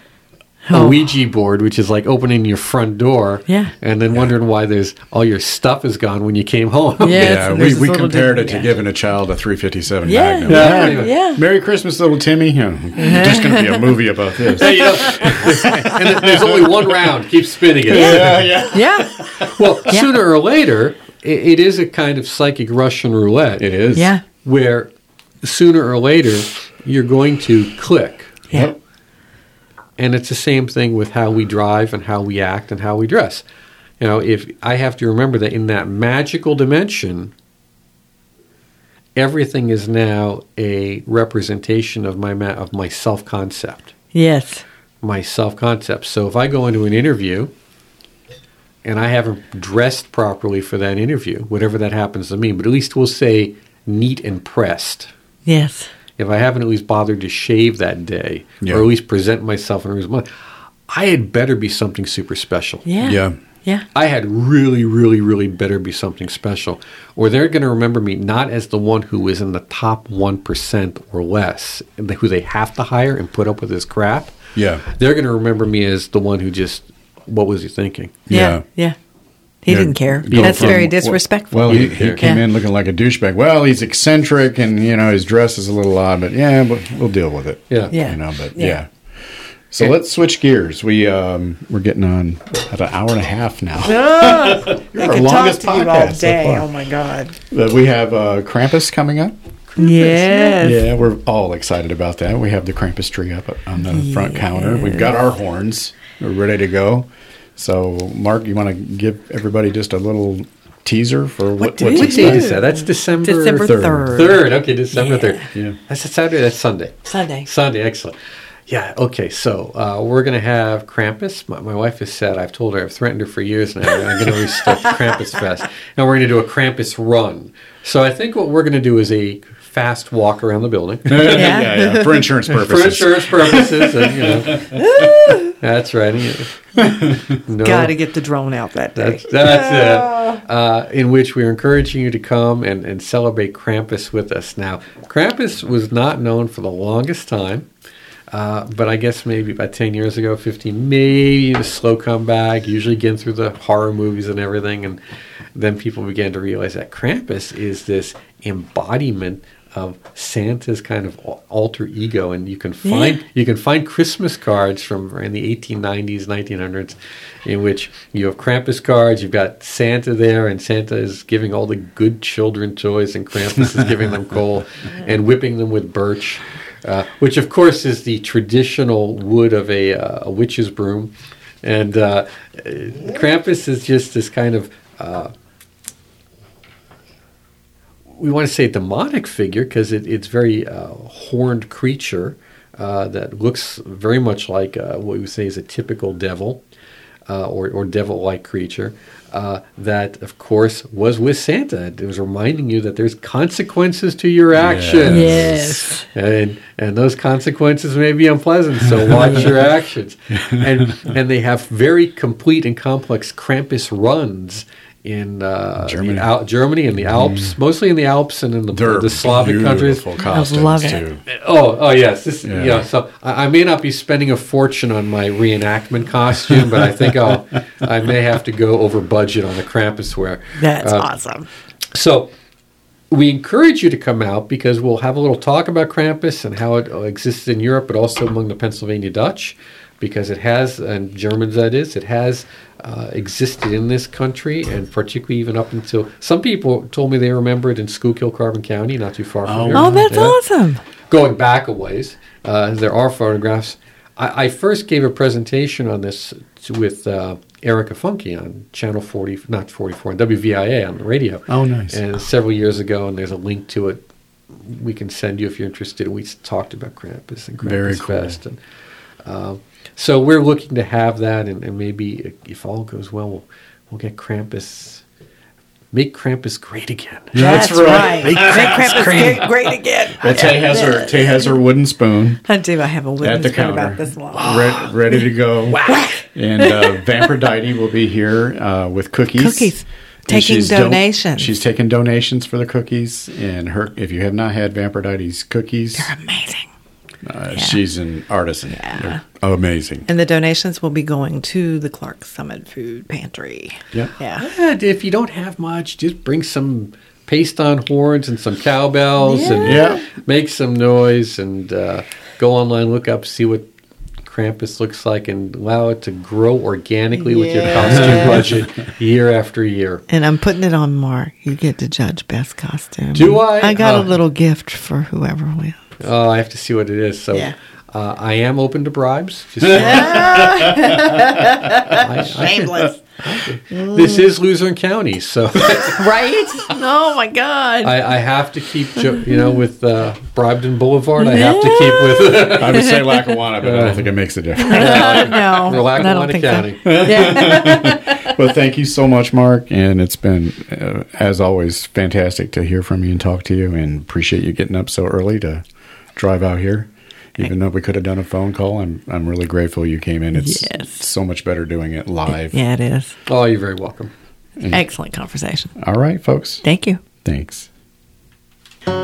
S3: a
S2: Oh.
S3: Ouija board, which is like opening your front door,
S2: Yeah.
S3: and then wondering why there's all your stuff is gone when you came home.
S2: Yeah.
S1: Yeah, we, we compared it to
S2: yeah.
S1: giving a child a 357
S2: Yeah,
S1: Magnum.
S2: yeah, yeah.
S1: Merry Christmas, little Timmy. Yeah, Just going to be a movie about this.
S3: Hey, you know, and there's only one round. Keep spinning it.
S1: yeah, yeah.
S2: Yeah.
S3: Well, sooner or later, it, it is a kind of psychic Russian roulette.
S1: It is.
S2: Yeah.
S3: Where sooner or later you're going to click.
S2: Yeah.
S3: And it's the same thing with how we drive and how we act and how we dress. You know, if I have to remember that in that magical dimension, everything is now a representation of my ma- of my self concept
S2: Yes.
S3: my self concept. So if I go into an interview and I haven't dressed properly for that interview, whatever that happens to mean, but at least we'll say neat and pressed.
S2: Yes.
S3: If I haven't at least bothered to shave that day,
S1: Yeah.
S3: or at least present myself in a reasonable, I had better be something super special.
S2: Yeah.
S1: Yeah.
S2: Yeah.
S3: I had really, really, really better be something special, or they're going to remember me not as the one who is in the top one percent or less, who they have to hire and put up with this crap.
S1: Yeah.
S3: They're going to remember me as the one who just, what was he thinking?
S2: Yeah.
S1: Yeah.
S2: Yeah. He
S1: Yeah.
S2: didn't care. That's
S1: from-
S2: very disrespectful.
S1: Well, he, he came
S2: Yeah.
S1: in looking like a douchebag. Well, he's eccentric and, you know, his dress is a little odd, but yeah, we'll, we'll deal with it.
S3: Yeah.
S2: Yeah.
S1: You know, but
S2: Yeah.
S1: yeah. So
S3: And-
S1: let's switch gears. We um, we're getting on at an hour and a half now. You're
S2: I
S1: our
S2: could talk
S1: longest
S2: to you all
S1: podcast so far.
S2: oh my god.
S1: But we have uh, Krampus coming up.
S2: Yes.
S1: Yeah, we're all excited about that. We have the Krampus tree up on the front counter. We've got our horns. We're ready to go. So, Mark, you want to give everybody just a little teaser for what,
S2: do
S1: what's
S2: we
S3: What date is that? That's December
S2: December
S1: third.
S2: third.
S3: Third. Okay, December
S2: Yeah.
S3: third.
S1: Yeah.
S3: That's a Saturday. That's Sunday.
S2: Sunday.
S3: Sunday. Excellent. Yeah. Okay. So uh, we're going to have Krampus. My, my wife has said I've told her I've threatened her for years now. I'm going to restart the Krampus Fest, and we're going to do a Krampus run. So I think what we're going to do is a fast walk around the building.
S1: yeah, yeah, for insurance purposes.
S3: For insurance purposes, and, you know, that's right. No,
S2: Got to get the drone out that day.
S3: That's, that's it. Uh, in which we're encouraging you to come and, and celebrate Krampus with us. Now, Krampus was not known for the longest time, uh, but I guess maybe about 10 years ago, 15, maybe a slow comeback, usually getting through the horror movies and everything. And then people began to realize that Krampus is this embodiment of Santa's kind of alter ego, and you can find
S2: Yeah.
S3: you can find Christmas cards from in the 1890s, 1900s, in which you have Krampus cards. You've got Santa there, and Santa is giving all the good children toys, and Krampus is giving them coal and whipping them with birch, uh, which of course is the traditional wood of a, uh, a witch's broom. And uh, uh, Krampus is just this kind of uh, we want to say demonic figure because it, it's very uh, horned creature uh, that looks very much like uh, what we say is a typical devil. uh, or, or devil-like creature. Uh, that of course was with Santa. It was reminding you that there's consequences to your actions.
S5: Yes.
S3: and and those consequences may be unpleasant. So watch your actions. And and they have very complete and complex Krampus runs in uh,
S1: Germany.
S3: in Al- Germany and the Alps, mostly in the Alps and in the,
S1: They're
S3: the Slavic countries.
S1: beautiful costumes
S2: love it.
S1: too.
S3: Oh, oh yes. This,
S1: Yeah.
S3: yeah. So I, I may not be spending a fortune on my reenactment costume, but I think I'll I may have to go over budget on the Krampus wear.
S2: That's
S3: Uh,
S2: awesome.
S3: so we encourage you to come out because we'll have a little talk about Krampus and how it uh, exists in Europe, but also among the Pennsylvania Dutch, because it has, and Germans that is, it has uh, existed in this country, and particularly even up until some people told me they remember it in Schuylkill, Carbon County, not too far from
S1: Oh,
S3: here.
S2: Oh, that's
S3: Yeah
S2: awesome.
S3: going back a ways, uh, there are photographs. I, I first gave a presentation on this to, with uh, Erika Funke on Channel 40, not 44, on WVIA on the radio.
S1: Oh, nice.
S3: And several years ago, and there's a link to it. We can send you if you're interested. We talked about Krampus and Krampus
S1: Very cool.
S3: Fest. And, uh, so we're looking to have that, and, and maybe if all goes well, we'll, we'll get Krampus, make Krampus great again.
S1: That's right.
S2: Make Krampus great, great again.
S1: Well, Tay has her Tay has her wooden spoon
S2: I do. I have a
S1: at
S2: wooden
S1: the
S2: spoon
S1: counter,
S2: about this long.
S1: re- ready to go. And uh, Vamprodite will be here uh, with cookies.
S2: Cookies.
S1: And
S2: Taking
S1: she's don-
S2: donations.
S1: she's taking donations for the cookies, and her. If you have not had Vamprodite's cookies, they're
S2: Amazing.
S1: Uh, she's an artisan. They're amazing.
S2: And the donations will be going to the Clarks Summit Food Pantry.
S1: Yep.
S2: Yeah.
S3: Yeah, if you don't have much, just bring some paste on horns and some cowbells and
S1: Yeah.
S3: make some noise and uh, go online, look up, see what Krampus looks like, and allow it to grow organically with your costume budget year after year.
S2: And I'm putting it on Mark. You get to judge best costume.
S3: Do I?
S2: I got
S3: Oh.
S2: a little gift for whoever wins.
S3: Oh, I have to see what it is. So
S2: Yeah.
S3: uh, I am open to bribes. Just I- I-
S2: Shameless.
S3: this is Luzerne County, so
S2: right? Oh my God.
S3: I, I have to keep, jo- you know, with uh, Bribden Boulevard. I have to keep with.
S1: I would say Lackawanna, but I don't think it makes a difference.
S2: no,
S3: We're Lackawanna County.
S2: so. Yeah.
S1: well, thank you so much, Mark, and it's been, uh, as always, fantastic to hear from you and talk to you, and appreciate you getting up so early to drive out here. Even though we could have done a phone call, I'm I'm really grateful you came in. It's
S2: Yes.
S1: so much better doing it live.
S2: yeah, it is.
S3: Oh, you're very welcome.
S2: Excellent conversation.
S1: All right, folks.
S2: Thank you.
S1: Thanks.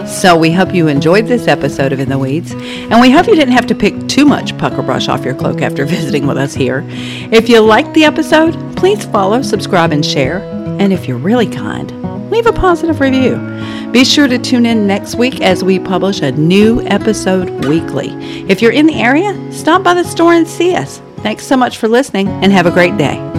S4: So we hope you enjoyed this episode of In the Weedz, and we hope you didn't have to pick too much pucker brush off your cloak after visiting with us here. If you liked the episode, please follow, subscribe, and share. And if you're really kind, leave a positive review. Be sure to tune in next week as we publish a new episode weekly. If you're in the area, stop by the store and see us. Thanks so much for listening, and have a great day.